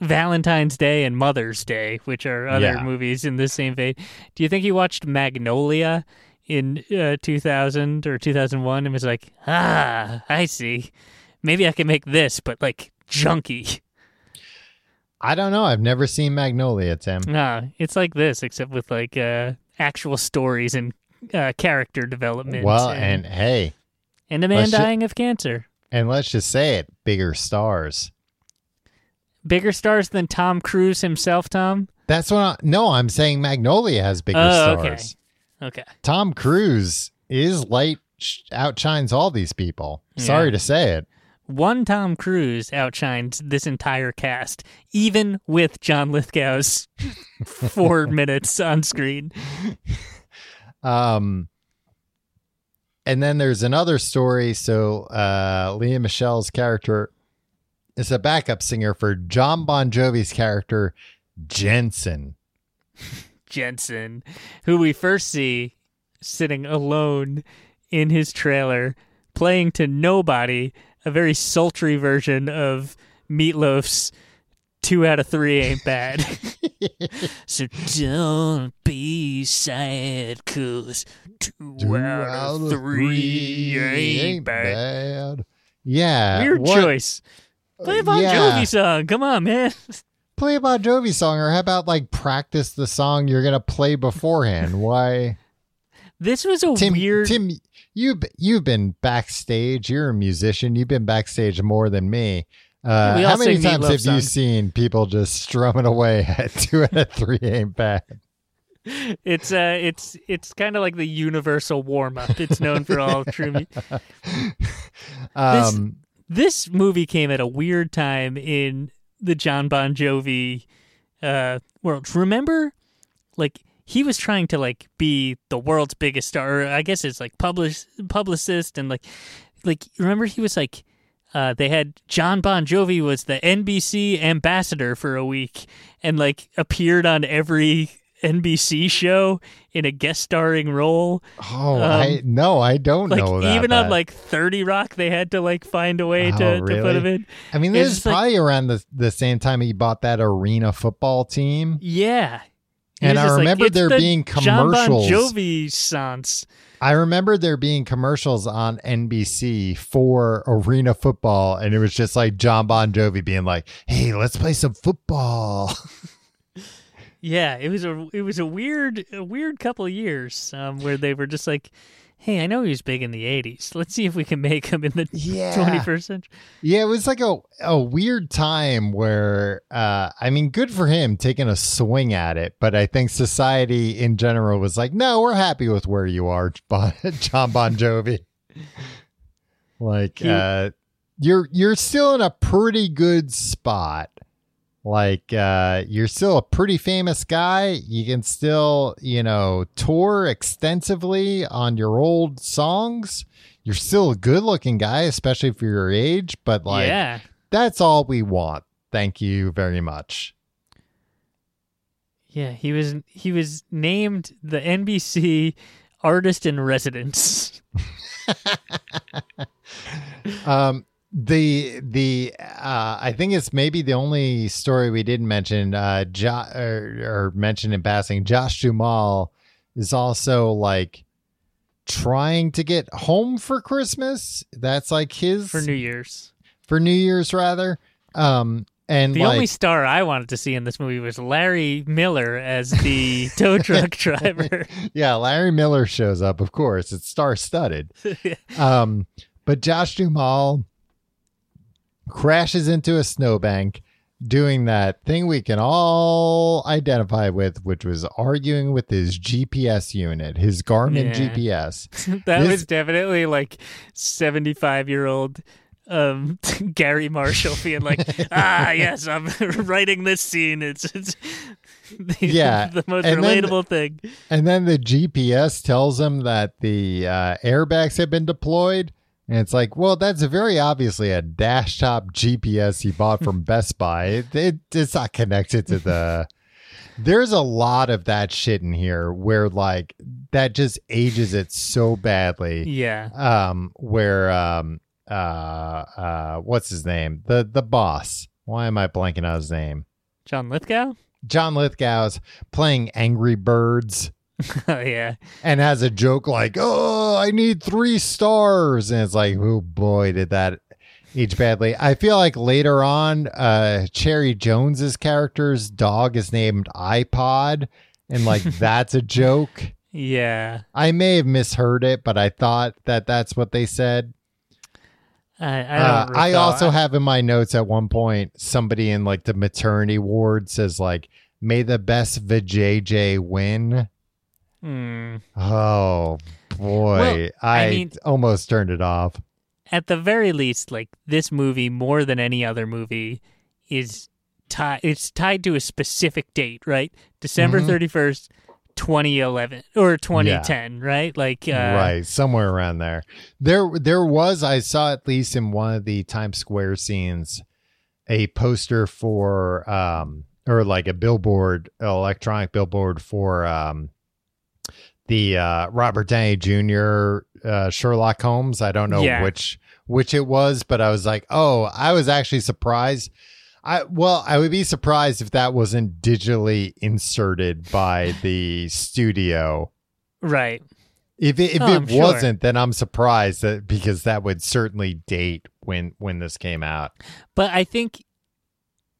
Valentine's Day and Mother's Day, which are other Yeah. movies in the same vein, do you think he watched Magnolia in uh, 2000 or 2001 and was like, ah, I see. Maybe I can make this, but like junky. I don't know. I've never seen Magnolia, Tim. Nah, it's like this, except with like uh, actual stories and uh, character development. Well, and hey, and a man let's ju- dying of cancer. and let's just say it: bigger stars. Bigger stars than Tom Cruise himself, Tom? That's what. I, no, I'm saying Magnolia has bigger Oh, okay. stars. Okay. Tom Cruise is light outshines all these people. Sorry to say it. One Tom Cruise outshines this entire cast, even with John Lithgow's four minutes on screen. Um, and then there's another story. So, uh, Lea Michele's character is a backup singer for John Bon Jovi's character, Jensen. Jensen, who we first see sitting alone in his trailer, playing to nobody a very sultry version of Meatloaf's two out of three ain't bad. so don't be sad, cause two, out, of three, ain't, bad. bad. Yeah. Weird what- choice. Play a Bon yeah. Jovi song. Come on, man. Play a Bon Jovi song, or how about like practice the song you're gonna play beforehand? Why, This was a Tim? weird. Tim, you you've been backstage. You're a musician. You've been backstage more than me. Uh, We how many times Meatloaf have you seen people just strumming away at two out of three ain't bad? It's uh, it's it's kind of like the universal warm up. It's known for all true. mu- Um, This movie came at a weird time in the John Bon Jovi uh, world. Remember, like he was trying to like be the world's biggest star. Or I guess it's like publish publicist and like like remember he was like. Uh, they had John Bon Jovi was the NBC ambassador for a week and like appeared on every NBC show in a guest starring role. oh, um, I no, I don't Like know that. even on like Thirty Rock, they had to like find a way Oh, to, to put him in. I mean, this is just like- probably around the the same time he bought that arena football team. Yeah. And I just like, remember there the being John Bon commercials. Jovi sans. I remember there being commercials on NBC for arena football, and it was just like John Bon Jovi being like, "Hey, let's play some football." Yeah, it was a it was a weird a weird couple of years um, where they were just like, "Hey, I know he was big in the '80s. Let's see if we can make him in the Yeah. 21st century." yeah, it was like a a weird time where, uh, I mean, good for him taking a swing at it, but I think society in general was like, "No, we're happy with where you are, Bon- John Bon Jovi." Like, He- uh, you're you're still in a pretty good spot. Like, uh, you're still a pretty famous guy. You can still, you know, tour extensively on your old songs. You're still a good looking guy, especially for your age, but like, yeah, that's all we want. Thank you very much. yeah, he was he was named the NBC Artist in Residence. Um, the the uh, I think it's maybe the only story we didn't mention. Uh, jo- or, or mention in passing. Josh Duhamel is also like trying to get home for Christmas. That's like his for New Year's. for New Year's rather. Um, and The like only star I wanted to see in this movie was Larry Miller as the tow truck driver. yeah, Larry Miller shows up. Of course, it's star studded. Um, but Josh Duhamel crashes into a snowbank, doing that thing we can all identify with, which was arguing with his GPS unit, his Garmin Yeah. GPS. that This- was definitely like 75 year old um Garry Marshall being like, ah, yes, I'm writing this scene. It's, it's the, Yeah, the most and then- relatable thing. And then the GPS tells him that the uh, airbags have been deployed. And it's like, well, that's very obviously a dash top GPS he bought from Best Buy. It, it, it's not connected to the. There's a lot of that shit in here where, like, that just ages it so badly. Yeah. Um, where, um, uh, uh, what's his name? The the boss. Why am I blanking on his name? John Lithgow? John Lithgow's playing Angry Birds oh, yeah. and has a joke like, "Oh, I need three stars," and it's like, "Oh boy, did that age badly." I feel like later on, uh, Cherry Jones's character's dog is named iPod, and like that's a joke. Yeah. I may have misheard it, but I thought that that's what they said. I, I, Uh, I also have in my notes at one point somebody in like the maternity ward says like, "May the best vajayjay win." Hmm. Oh boy, Well, I, I mean- almost turned it off. at the very least, like this movie, more than any other movie, is tied. It's tied to a specific date, right? December Mhm. 31st 2011 or 2010, right? Like, uh, right, somewhere around there. There, there was. I saw at least in one of the Times Square scenes a poster for, um, or like a billboard, electronic billboard for um, the uh, Robert Downey Jr. Uh, Sherlock Holmes. I don't know Yeah. which which it was, but I was like, oh, I was actually surprised. I well, I would be surprised if that wasn't digitally inserted by the studio. right. If it, if Oh, it I'm sure. wasn't, then I'm surprised that because that would certainly date when when this came out. But I think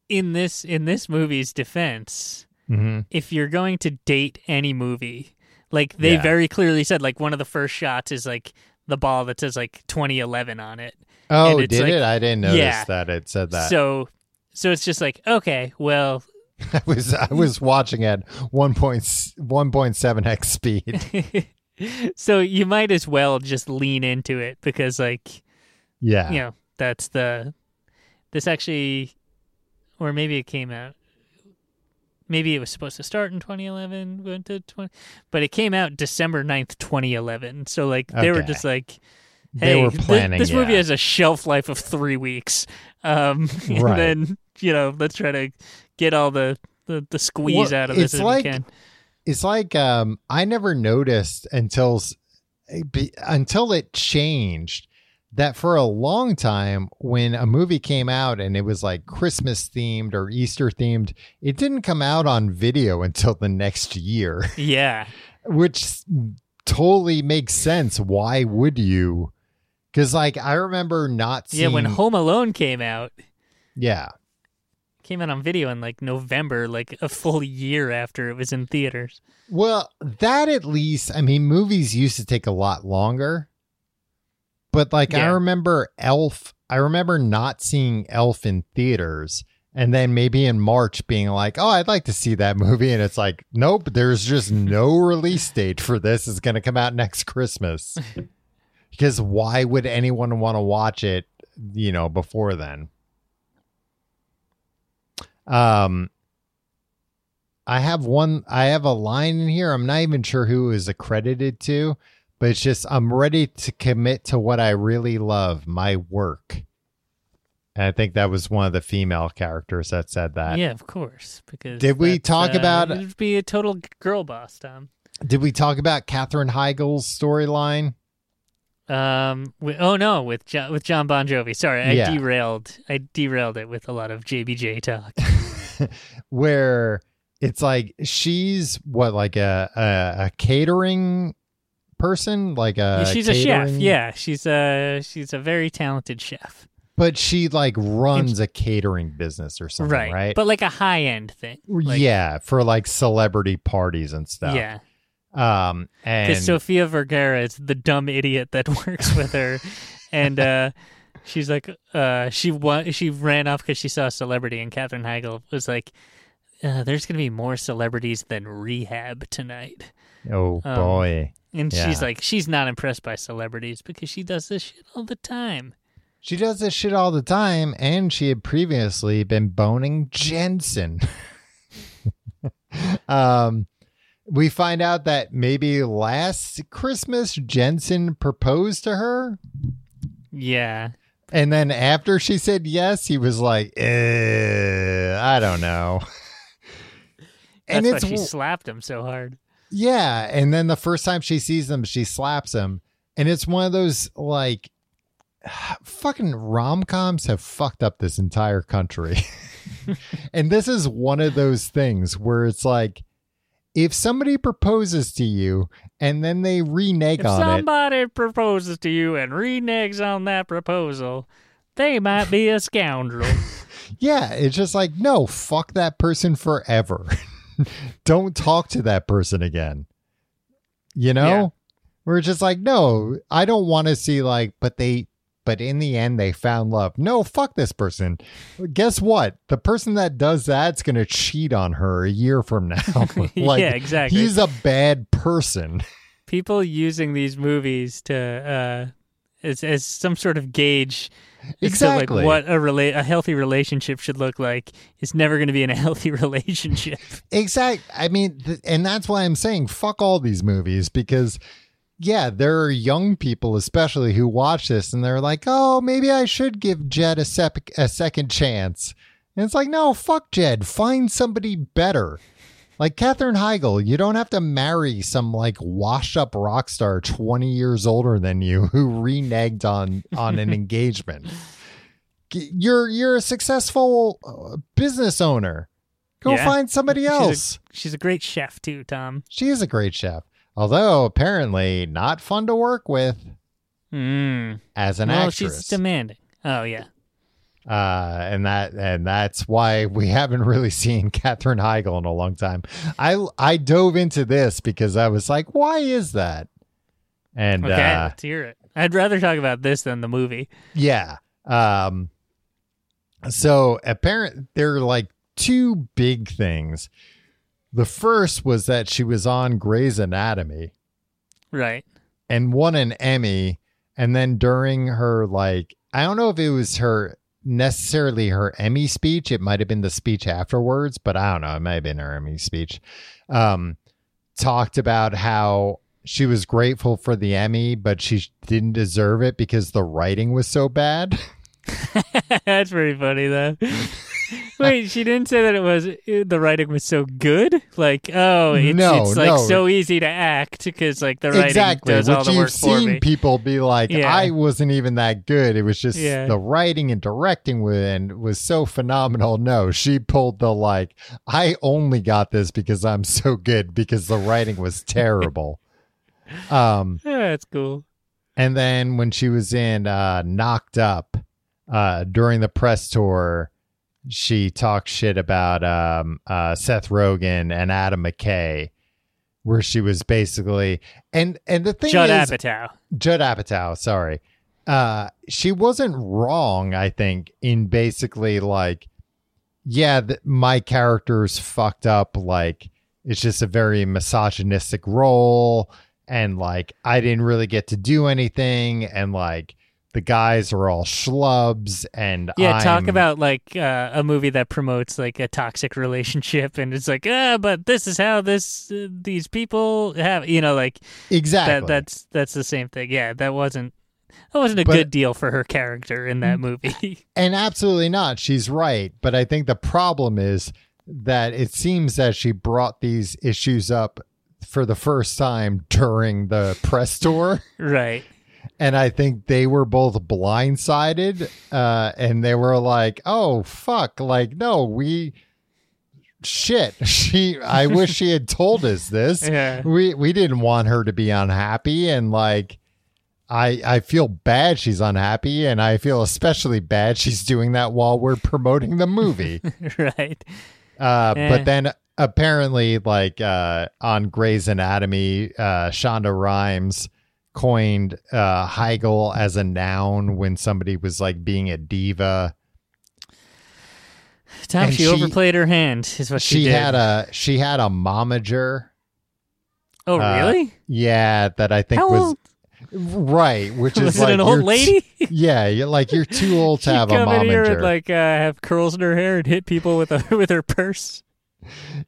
in this in this movie's defense, Mm-hmm. if you're going to date any movie, like they Yeah. very clearly said, like one of the first shots is like the ball that says like 2011 on it. Oh, it's did like- it? I didn't notice Yeah. that it said that. So, so it's just like okay, well, I was I was watching at 1.1.7 x speed. so you might as well just lean into it because like Yeah. you know that's the this actually or maybe it came out maybe it was supposed to start in 2011 went to 20 but it came out december 9th 2011 so like they were just like They hey were thi- planning, this movie has a shelf life of three weeks. Um and Right. then you know let's try to get all the the, the squeeze Well, out of this it's like- can. It's like um I never noticed until until it changed that for a long time when a movie came out and it was like Christmas themed or Easter themed, it didn't come out on video until the next year, yeah which totally makes sense. Why would you? Cuz like I remember not seeing yeah when home alone came out Yeah. came out on video in like november like a full year after it was in theaters Well, that at least, I mean, movies used to take a lot longer. But like, I remember Elf, I remember not seeing Elf in theaters. And then maybe in March being like, oh, I'd like to see that movie. And it's like, nope, there's just no release date for this. It's going to come out next Christmas. because why would anyone want to watch it, you know, before then? Um, I have one. I have a line in here. I'm not even sure who it accredited to, but it's just I'm ready to commit to what I really love, my work. And I think that was one of the female characters that said that. yeah, of course. Because Did we talk uh, about- It'd be a total girl boss, Tom. Did we talk about Katherine Heigl's storyline? Um. wi- oh no, with John, with John Bon Jovi. Sorry, I Yeah. derailed. I derailed it with a lot of JBJ talk. Where it's like she's what, like a a, a catering person, like a she's a chef. Yeah, she's a she's a very talented chef. but she like runs a catering business or something, right? right. But like a high end thing. Like, yeah, for like celebrity parties and stuff. Yeah. Um, and Sofia Vergara is the dumb idiot that works with her, and uh, She's like, uh, she wa- she ran off because she saw a celebrity, and Katherine Heigl was like, uh, "There's gonna be more celebrities than rehab tonight." Oh Um, boy. And Yeah. she's like, she's not impressed by celebrities because she does this shit all the time. She does this shit all the time, and she had previously been boning Jensen. um, we find out that maybe last Christmas Jensen proposed to her, Yeah, and then after she said yes, he was like, eh, "I don't know." that's and why she slapped him so hard. Yeah, and then the first time she sees him, she slaps him, and it's one of those like fucking rom coms have fucked up this entire country, and this is one of those things where it's like if somebody proposes to you and then they renege If on it, somebody proposes to you and reneges on that proposal, they might be a scoundrel. yeah, it's just like no, fuck that person forever. Don't talk to that person again. You know? Yeah. We're just like, no, I don't want to see like, but they, but in the end, they found love. No, fuck this person. Guess what? The person that does that's going to cheat on her a year from now. like, yeah, exactly. he's a bad person. People using these movies to uh, as as some sort of gauge. to, Exactly. like what a rela- a healthy relationship should look like is never going to be in a healthy relationship. exactly. I mean, th- and that's why I'm saying fuck all these movies because, yeah, there are young people, especially, who watch this and they're like, oh, maybe I should give Jed a, sep- a second chance. And it's like, no, fuck Jed. Find somebody better. Like Katherine Heigl, you don't have to marry some like wash up rock star 20 years older than you who reneged on on an engagement. You're you're a successful uh, business owner. Go Yeah. find somebody She's a- else. She's a great chef too, Tom. She is a great chef, although apparently not fun to work with Mm. as an well, actress. she's demanding. Oh yeah. Uh, and that and that's why we haven't really seen Katherine Heigl in a long time. I I dove into this because I was like, why is that? And Okay, uh, let's hear it. I'd rather talk about this than the movie. yeah, um, so apparent there are like two big things. The first was that she was on Grey's Anatomy. Right. and won an Emmy. And then during her, like, I don't know if it was her necessarily her Emmy speech. It might have been the speech afterwards, but I don't know. It might have been her Emmy speech. Um, talked about how she was grateful for the Emmy, but she didn't deserve it because the writing was so bad. That's pretty funny though. Wait, she didn't say that it was uh, the writing was so good. Like, oh, it's, No, it's like no. so easy to act because like the writing exactly. does Which all the you've work for seen me. people be like, Yeah. I wasn't even that good. It was just Yeah. the writing and directing and was so phenomenal. No, she pulled the like, I only got this because I'm so good because the writing was terrible. um, Yeah, that's cool. and then when she was in uh Knocked Up, uh during the press tour, she talks shit about um uh Seth Rogen and Adam McKay. Where she was basically and and the thing Judd is Apatow. Judd Apatow, sorry. Uh she wasn't wrong, I think, in basically like yeah, th- my character's fucked up like it's just a very misogynistic role and like I didn't really get to do anything and like the guys are all schlubs and Yeah, talk I'm- about like uh, a movie that promotes like a toxic relationship, and it's like, ah, but this is how this uh, these people have, you know, like exactly that. That's that's the same thing. Yeah, that wasn't that wasn't a But- good deal for her character in that movie. And absolutely not. She's right. But I think the problem is that it seems that she brought these issues up for the first time during the press tour. right. And I think they were both blindsided. Uh, and they were like, oh, fuck. Like, no, we. Shit. She I wish she had told us this. Yeah. We we didn't want her to be unhappy and like I I feel bad she's unhappy and I feel especially bad she's doing that while we're promoting the movie. right. Uh Eh. but then apparently like uh on Grey's Anatomy, uh Shonda Rhimes coined uh, Heigl as a noun when somebody was like being a diva. Time she, she- overplayed her hand is what she, She did. had a she had a momager. oh, uh, really? Yeah, that I think How was old? right, which Was is it like an old lady? t- yeah, you're like you're too old to have a come in here momager. and like uh, have curls in her hair and hit people with a with her purse.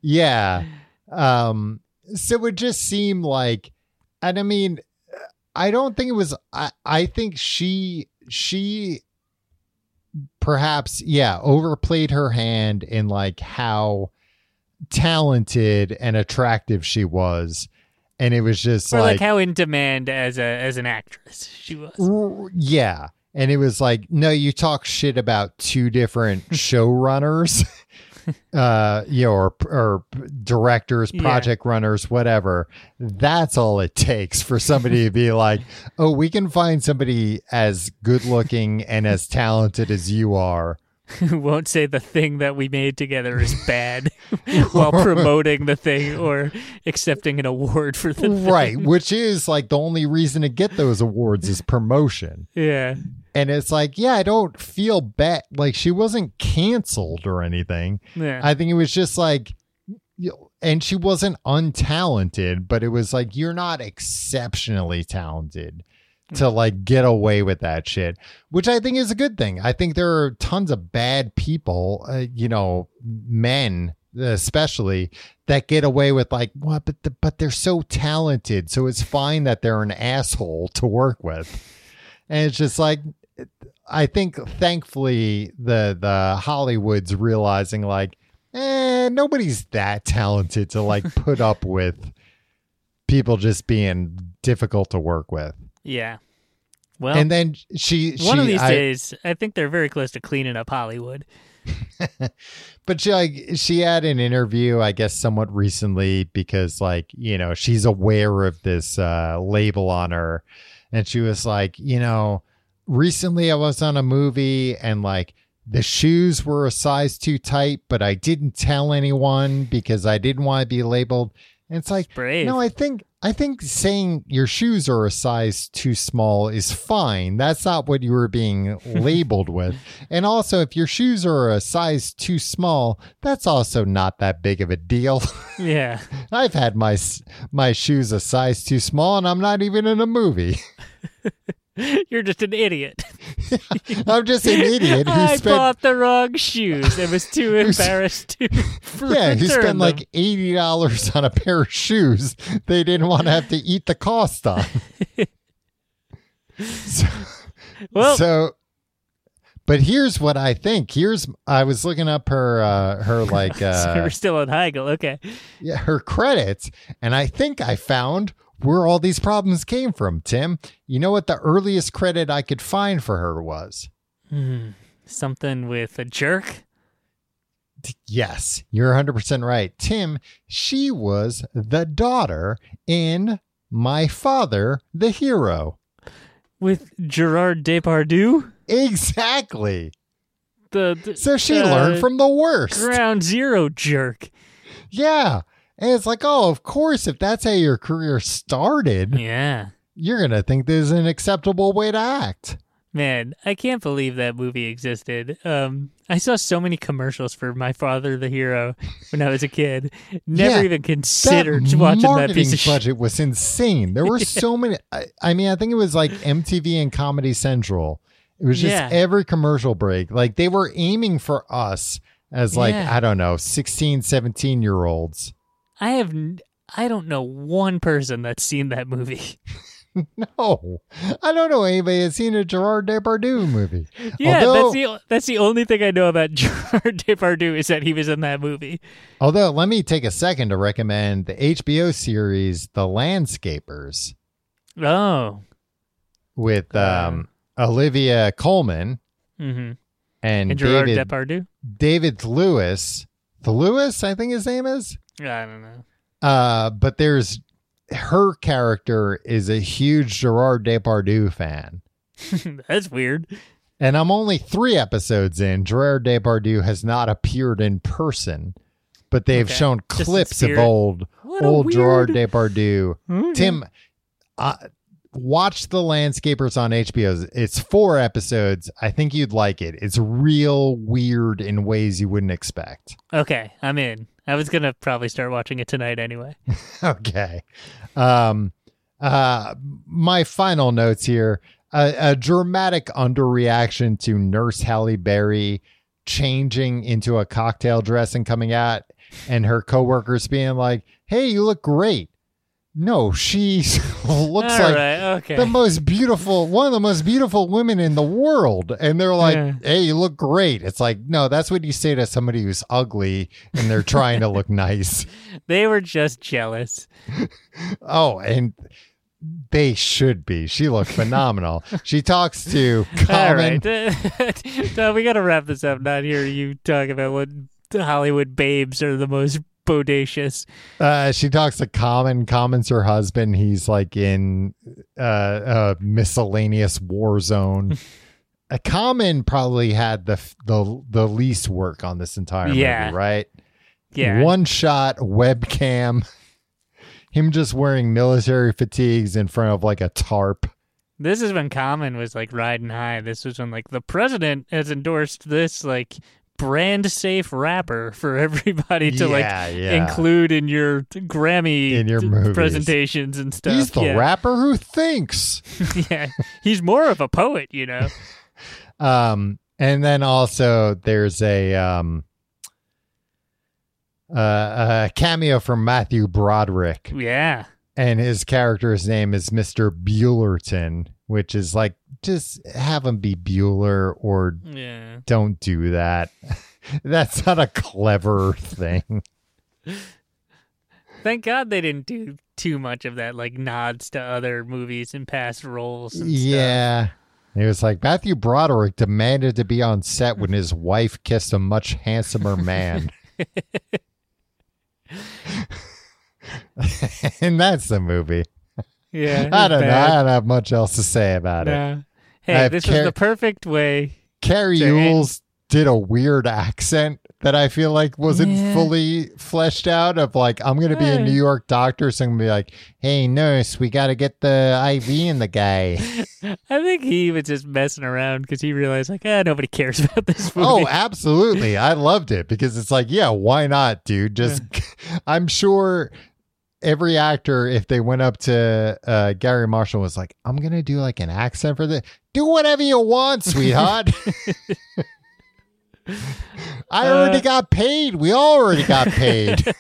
Yeah. Um so it would just seem like and I mean I don't think it was I, I think she she perhaps yeah overplayed her hand in like how talented and attractive she was. And it was just like, like, how in demand as a as an actress she was. yeah. And it was like no you talk shit about two different showrunners uh you know or or directors Yeah. project runners whatever that's all it takes for somebody to be like oh we can find somebody as good looking and as talented as you are Who won't say the thing that we made together is bad while promoting the thing or accepting an award for the thing. right which is like the only reason to get those awards is promotion Yeah. And it's like yeah i don't feel bad like she wasn't canceled or anything Yeah. I think it was just like, and she wasn't untalented, but it was like you're not exceptionally talented to like get away with that shit, which I think is a good thing. I think there are tons of bad people, uh, you know, men especially that get away with like what, but the, but they're so talented, so it's fine that they're an asshole to work with, and it's just like. I think thankfully the the Hollywood's realizing like eh, nobody's that talented to like put up with people just being difficult to work with. yeah. Well, and then she, she one of these I- days, I think they're very close to cleaning up Hollywood. but she like she had an interview i guess somewhat recently because like you know she's aware of this uh label on her and she was like you know recently i was on a movie and like the shoes were a size too tight but i didn't tell anyone because i didn't want to be labeled and it's like no i think i think saying your shoes are a size too small is fine that's not what you were being labeled with and also, if your shoes are a size too small, that's also not that big of a deal. yeah. I've had my my shoes a size too small, and I'm not even in a movie. You're just an idiot. I'm just an idiot who I spent bought the wrong shoes I was too embarrassed to yeah, return spent them. like eighty dollars on a pair of shoes they didn't want to have to eat the cost on. so, well, so but here's what I think. Here's I was looking up her uh her like so uh we're still on Heigl. Okay. yeah, her credits, and I think I found where all these problems came from, Tim. You know what the earliest credit I could find for her was? Hmm. Something with a jerk. Yes, you're 100% right. Tim, she was the daughter in My Father, the Hero. With Gerard Depardieu. Exactly. The, the So she uh, learned from the worst. ground zero jerk. Yeah. And it's like, oh, of course, if that's how your career started, Yeah. you're going to think this is an acceptable way to act. Man, I can't believe that movie existed. Um, I saw so many commercials for My Father the Hero when I was a kid. Never Yeah, even considered that watching that piece of shit. budget was insane. There were so many. I, I mean, I think it was like MTV and Comedy Central. It was just Yeah. every commercial break. Like they were aiming for us as like. I don't know, 16, 17 year olds. I have, I don't know one person that's seen that movie. No, I don't know anybody that's seen a Gerard Depardieu movie. Yeah, Although- that's the that's the only thing I know about Gerard Depardieu is that he was in that movie. Although, let me take a second to recommend the HBO series The Landscapers Oh, with Uh. um, Olivia Colman hmm and, and Gerard David Depardieu. David Thewlis. The Lewis, I think his name is. I don't know. Uh, but there's her character is a huge Gerard Depardieu fan. that's weird. And I'm only three episodes in. Gerard Depardieu has not appeared in person, but they've Okay. shown Just clips of old What old Gerard weird- Depardieu. Okay. Tim, uh, watch The Landscapers on HBO. It's four episodes. I think you'd like it. It's real weird in ways you wouldn't expect. Okay, I'm in. I was gonna probably start watching it tonight anyway. okay. Um, uh, my final notes here: a, a dramatic underreaction to Nurse Halle Berry changing into a cocktail dress and coming out, and her coworkers being like, "Hey, you look great." No, she looks All like right, okay. the most beautiful, one of the most beautiful women in the world. And they're like, Yeah. hey, you look great. It's like, no, that's what you say to somebody who's ugly and they're trying to look nice. they were just jealous. Oh, and they should be. She looked phenomenal. she talks to All right, no, we gotta wrap this up. Not here. you talk about what Hollywood babes are the most bodacious. Uh, she talks to Common. Common's her husband. He's like in uh, a miscellaneous war zone. a Common probably had the the the least work on this entire Yeah. movie, right? Yeah, One shot webcam. Him just wearing military fatigues in front of like a tarp. This is when Common was like riding high. This was when like the president has endorsed this like brand safe wrapper for everybody to like Yeah, yeah. include in your Grammy In your movies. presentations and stuff. He's the yeah. rapper who thinks. yeah, he's more of a poet, you know. Um, and then also there's a um, uh, a cameo from Matthew Broderick, Yeah, and his character's name is Mister Buellerton, which is like just have him be Bueller or yeah. don't do that. That's not a clever thing. Thank God they didn't do too much of that, like nods to other movies and past roles. And stuff. Yeah. It was like Matthew Broderick demanded to be on set when his wife kissed a much handsomer man. and that's the movie. Yeah. I don't know. I don't have much else to say about it. No. Hey, this Car- was the perfect way. Cary end- did a weird accent that I feel like wasn't Yeah. fully fleshed out of like, I'm going to be a. New York doctor. So I'm going to be like, hey, nurse, we got to get the IV in the guy. I think he was just messing around because he realized, like, ah, nobody cares about this movie. Oh, absolutely. I loved it because it's like, yeah, why not, dude? Just, I'm sure every actor, if they went up to uh, Garry Marshall, was like, I'm going to do like an accent for this. Do whatever you want, sweetheart. I already Uh, got paid. We already got paid.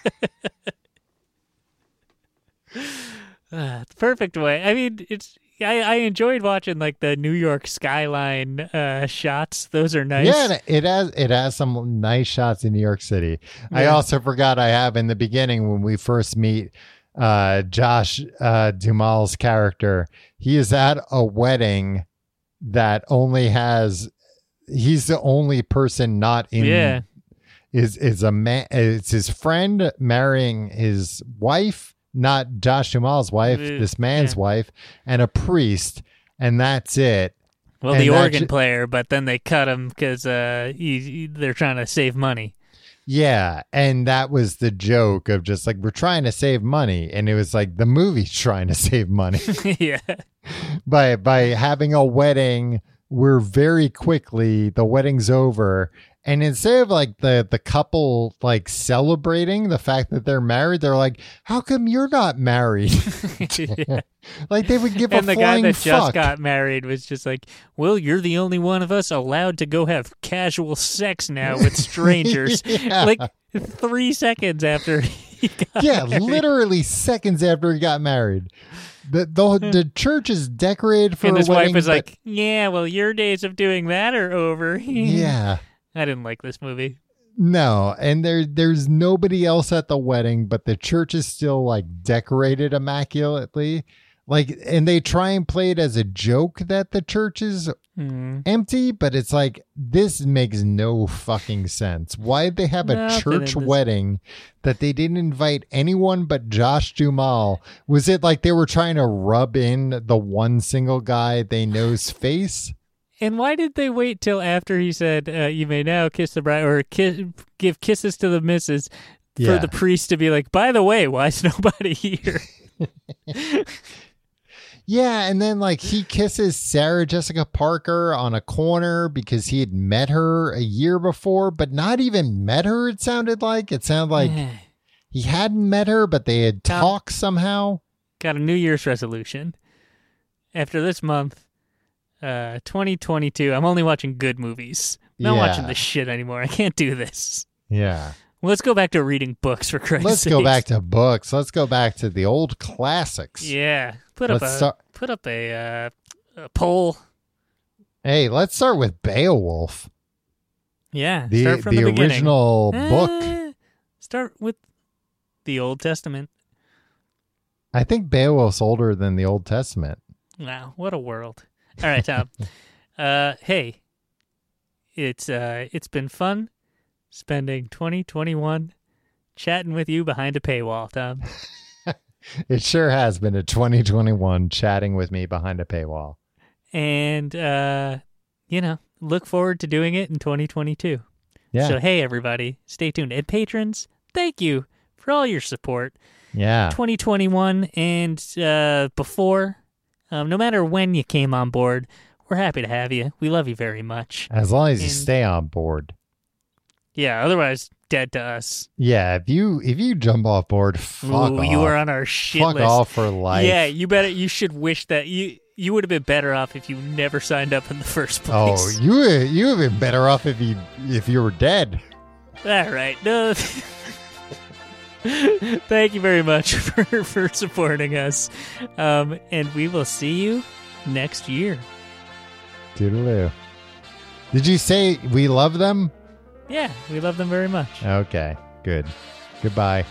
The perfect way. I mean, it's. I, I enjoyed watching like the New York skyline uh, shots. Those are nice. Yeah, it has it has some nice shots in New York City. I also forgot I have in the beginning when we first meet uh, Josh uh, Duhamel's character. He is at a wedding that only has. He's the only person not in. Yeah. Is is a man? It's his friend marrying his wife, not Josh Duhamel's wife. Uh, this man's yeah. wife, and a priest, and that's it. Well, And the organ ju- player, but then they cut him because uh, he, he- they're trying to save money. Yeah, and that was the joke of just like we're trying to save money, and it was like the movie's trying to save money yeah. by by having a wedding. We're very quickly the wedding's over, and instead of like the the couple like celebrating the fact that they're married, they're like, "How come you're not married?" like they would give and a flying fuck. And the guy that fuck. just got married was just like, "Well, you're the only one of us allowed to go have casual sex now with strangers." Yeah. Like three seconds after he got yeah, married. literally seconds after he got married. The the, the church is decorated for and his wedding. wife but- like, "Yeah, well, your days of doing that are over." "Yeah, I didn't like this movie. no," and there there's nobody else at the wedding, but the church is still like decorated immaculately. Like, and they try and play it as a joke that the church is Hmm. empty, but it's like this makes no fucking sense. Why did they have a Nothing church wedding that they didn't invite anyone but Josh Duhamel? Was it like they were trying to rub in the one single guy they know's face? And why did they wait till after he said, uh, "You may now kiss the bride" or kiss, give kisses to the missus for Yeah. the priest to be like, "By the way, why is nobody here?" Yeah, and then like he kisses Sarah Jessica Parker on a corner because he had met her a year before, but not even met her. It sounded like it sounded like he hadn't met her, but they had Tom- talked somehow. Got a New Year's resolution. After this month, uh, 2022, I'm only watching good movies. I'm not watching Yeah. this shit anymore. I can't do this. Yeah. Let's go back to reading books for Christ's Let's go back to books. Let's go back to the old classics. Yeah, put up Let's a start- put up a, uh, a poll. Hey, let's start with Beowulf, Yeah, the start from the, the, beginning. original book. Eh, Start with the Old Testament. I think Beowulf's older than the Old Testament. Wow, what a world! All right, Tom. uh, hey, it's uh, it's been fun spending 2021 chatting with you behind a paywall, Tom. It sure has been a 2021 chatting with me behind a paywall. And uh, you know, look forward to doing it in 2022. Yeah. So hey, everybody, stay tuned. And patrons, thank you for all your support. yeah. 2021 and uh, before, um, no matter when you came on board, we're happy to have you. We love you very much. As long as you And- stay on board. Yeah, otherwise, dead to us. Yeah, if you if you jump off board, fuck Ooh, off. you are on our shit fuck list. off for life. Yeah, you better. You should wish that you you would have been better off if you never signed up in the first place. Oh, you you have been better off if you if you were dead. All right. No. Thank you very much for, for supporting us. Um, and we will see you next year. Toodaloo. Did you say we love them? Yeah, we love them very much. Okay, good. Goodbye.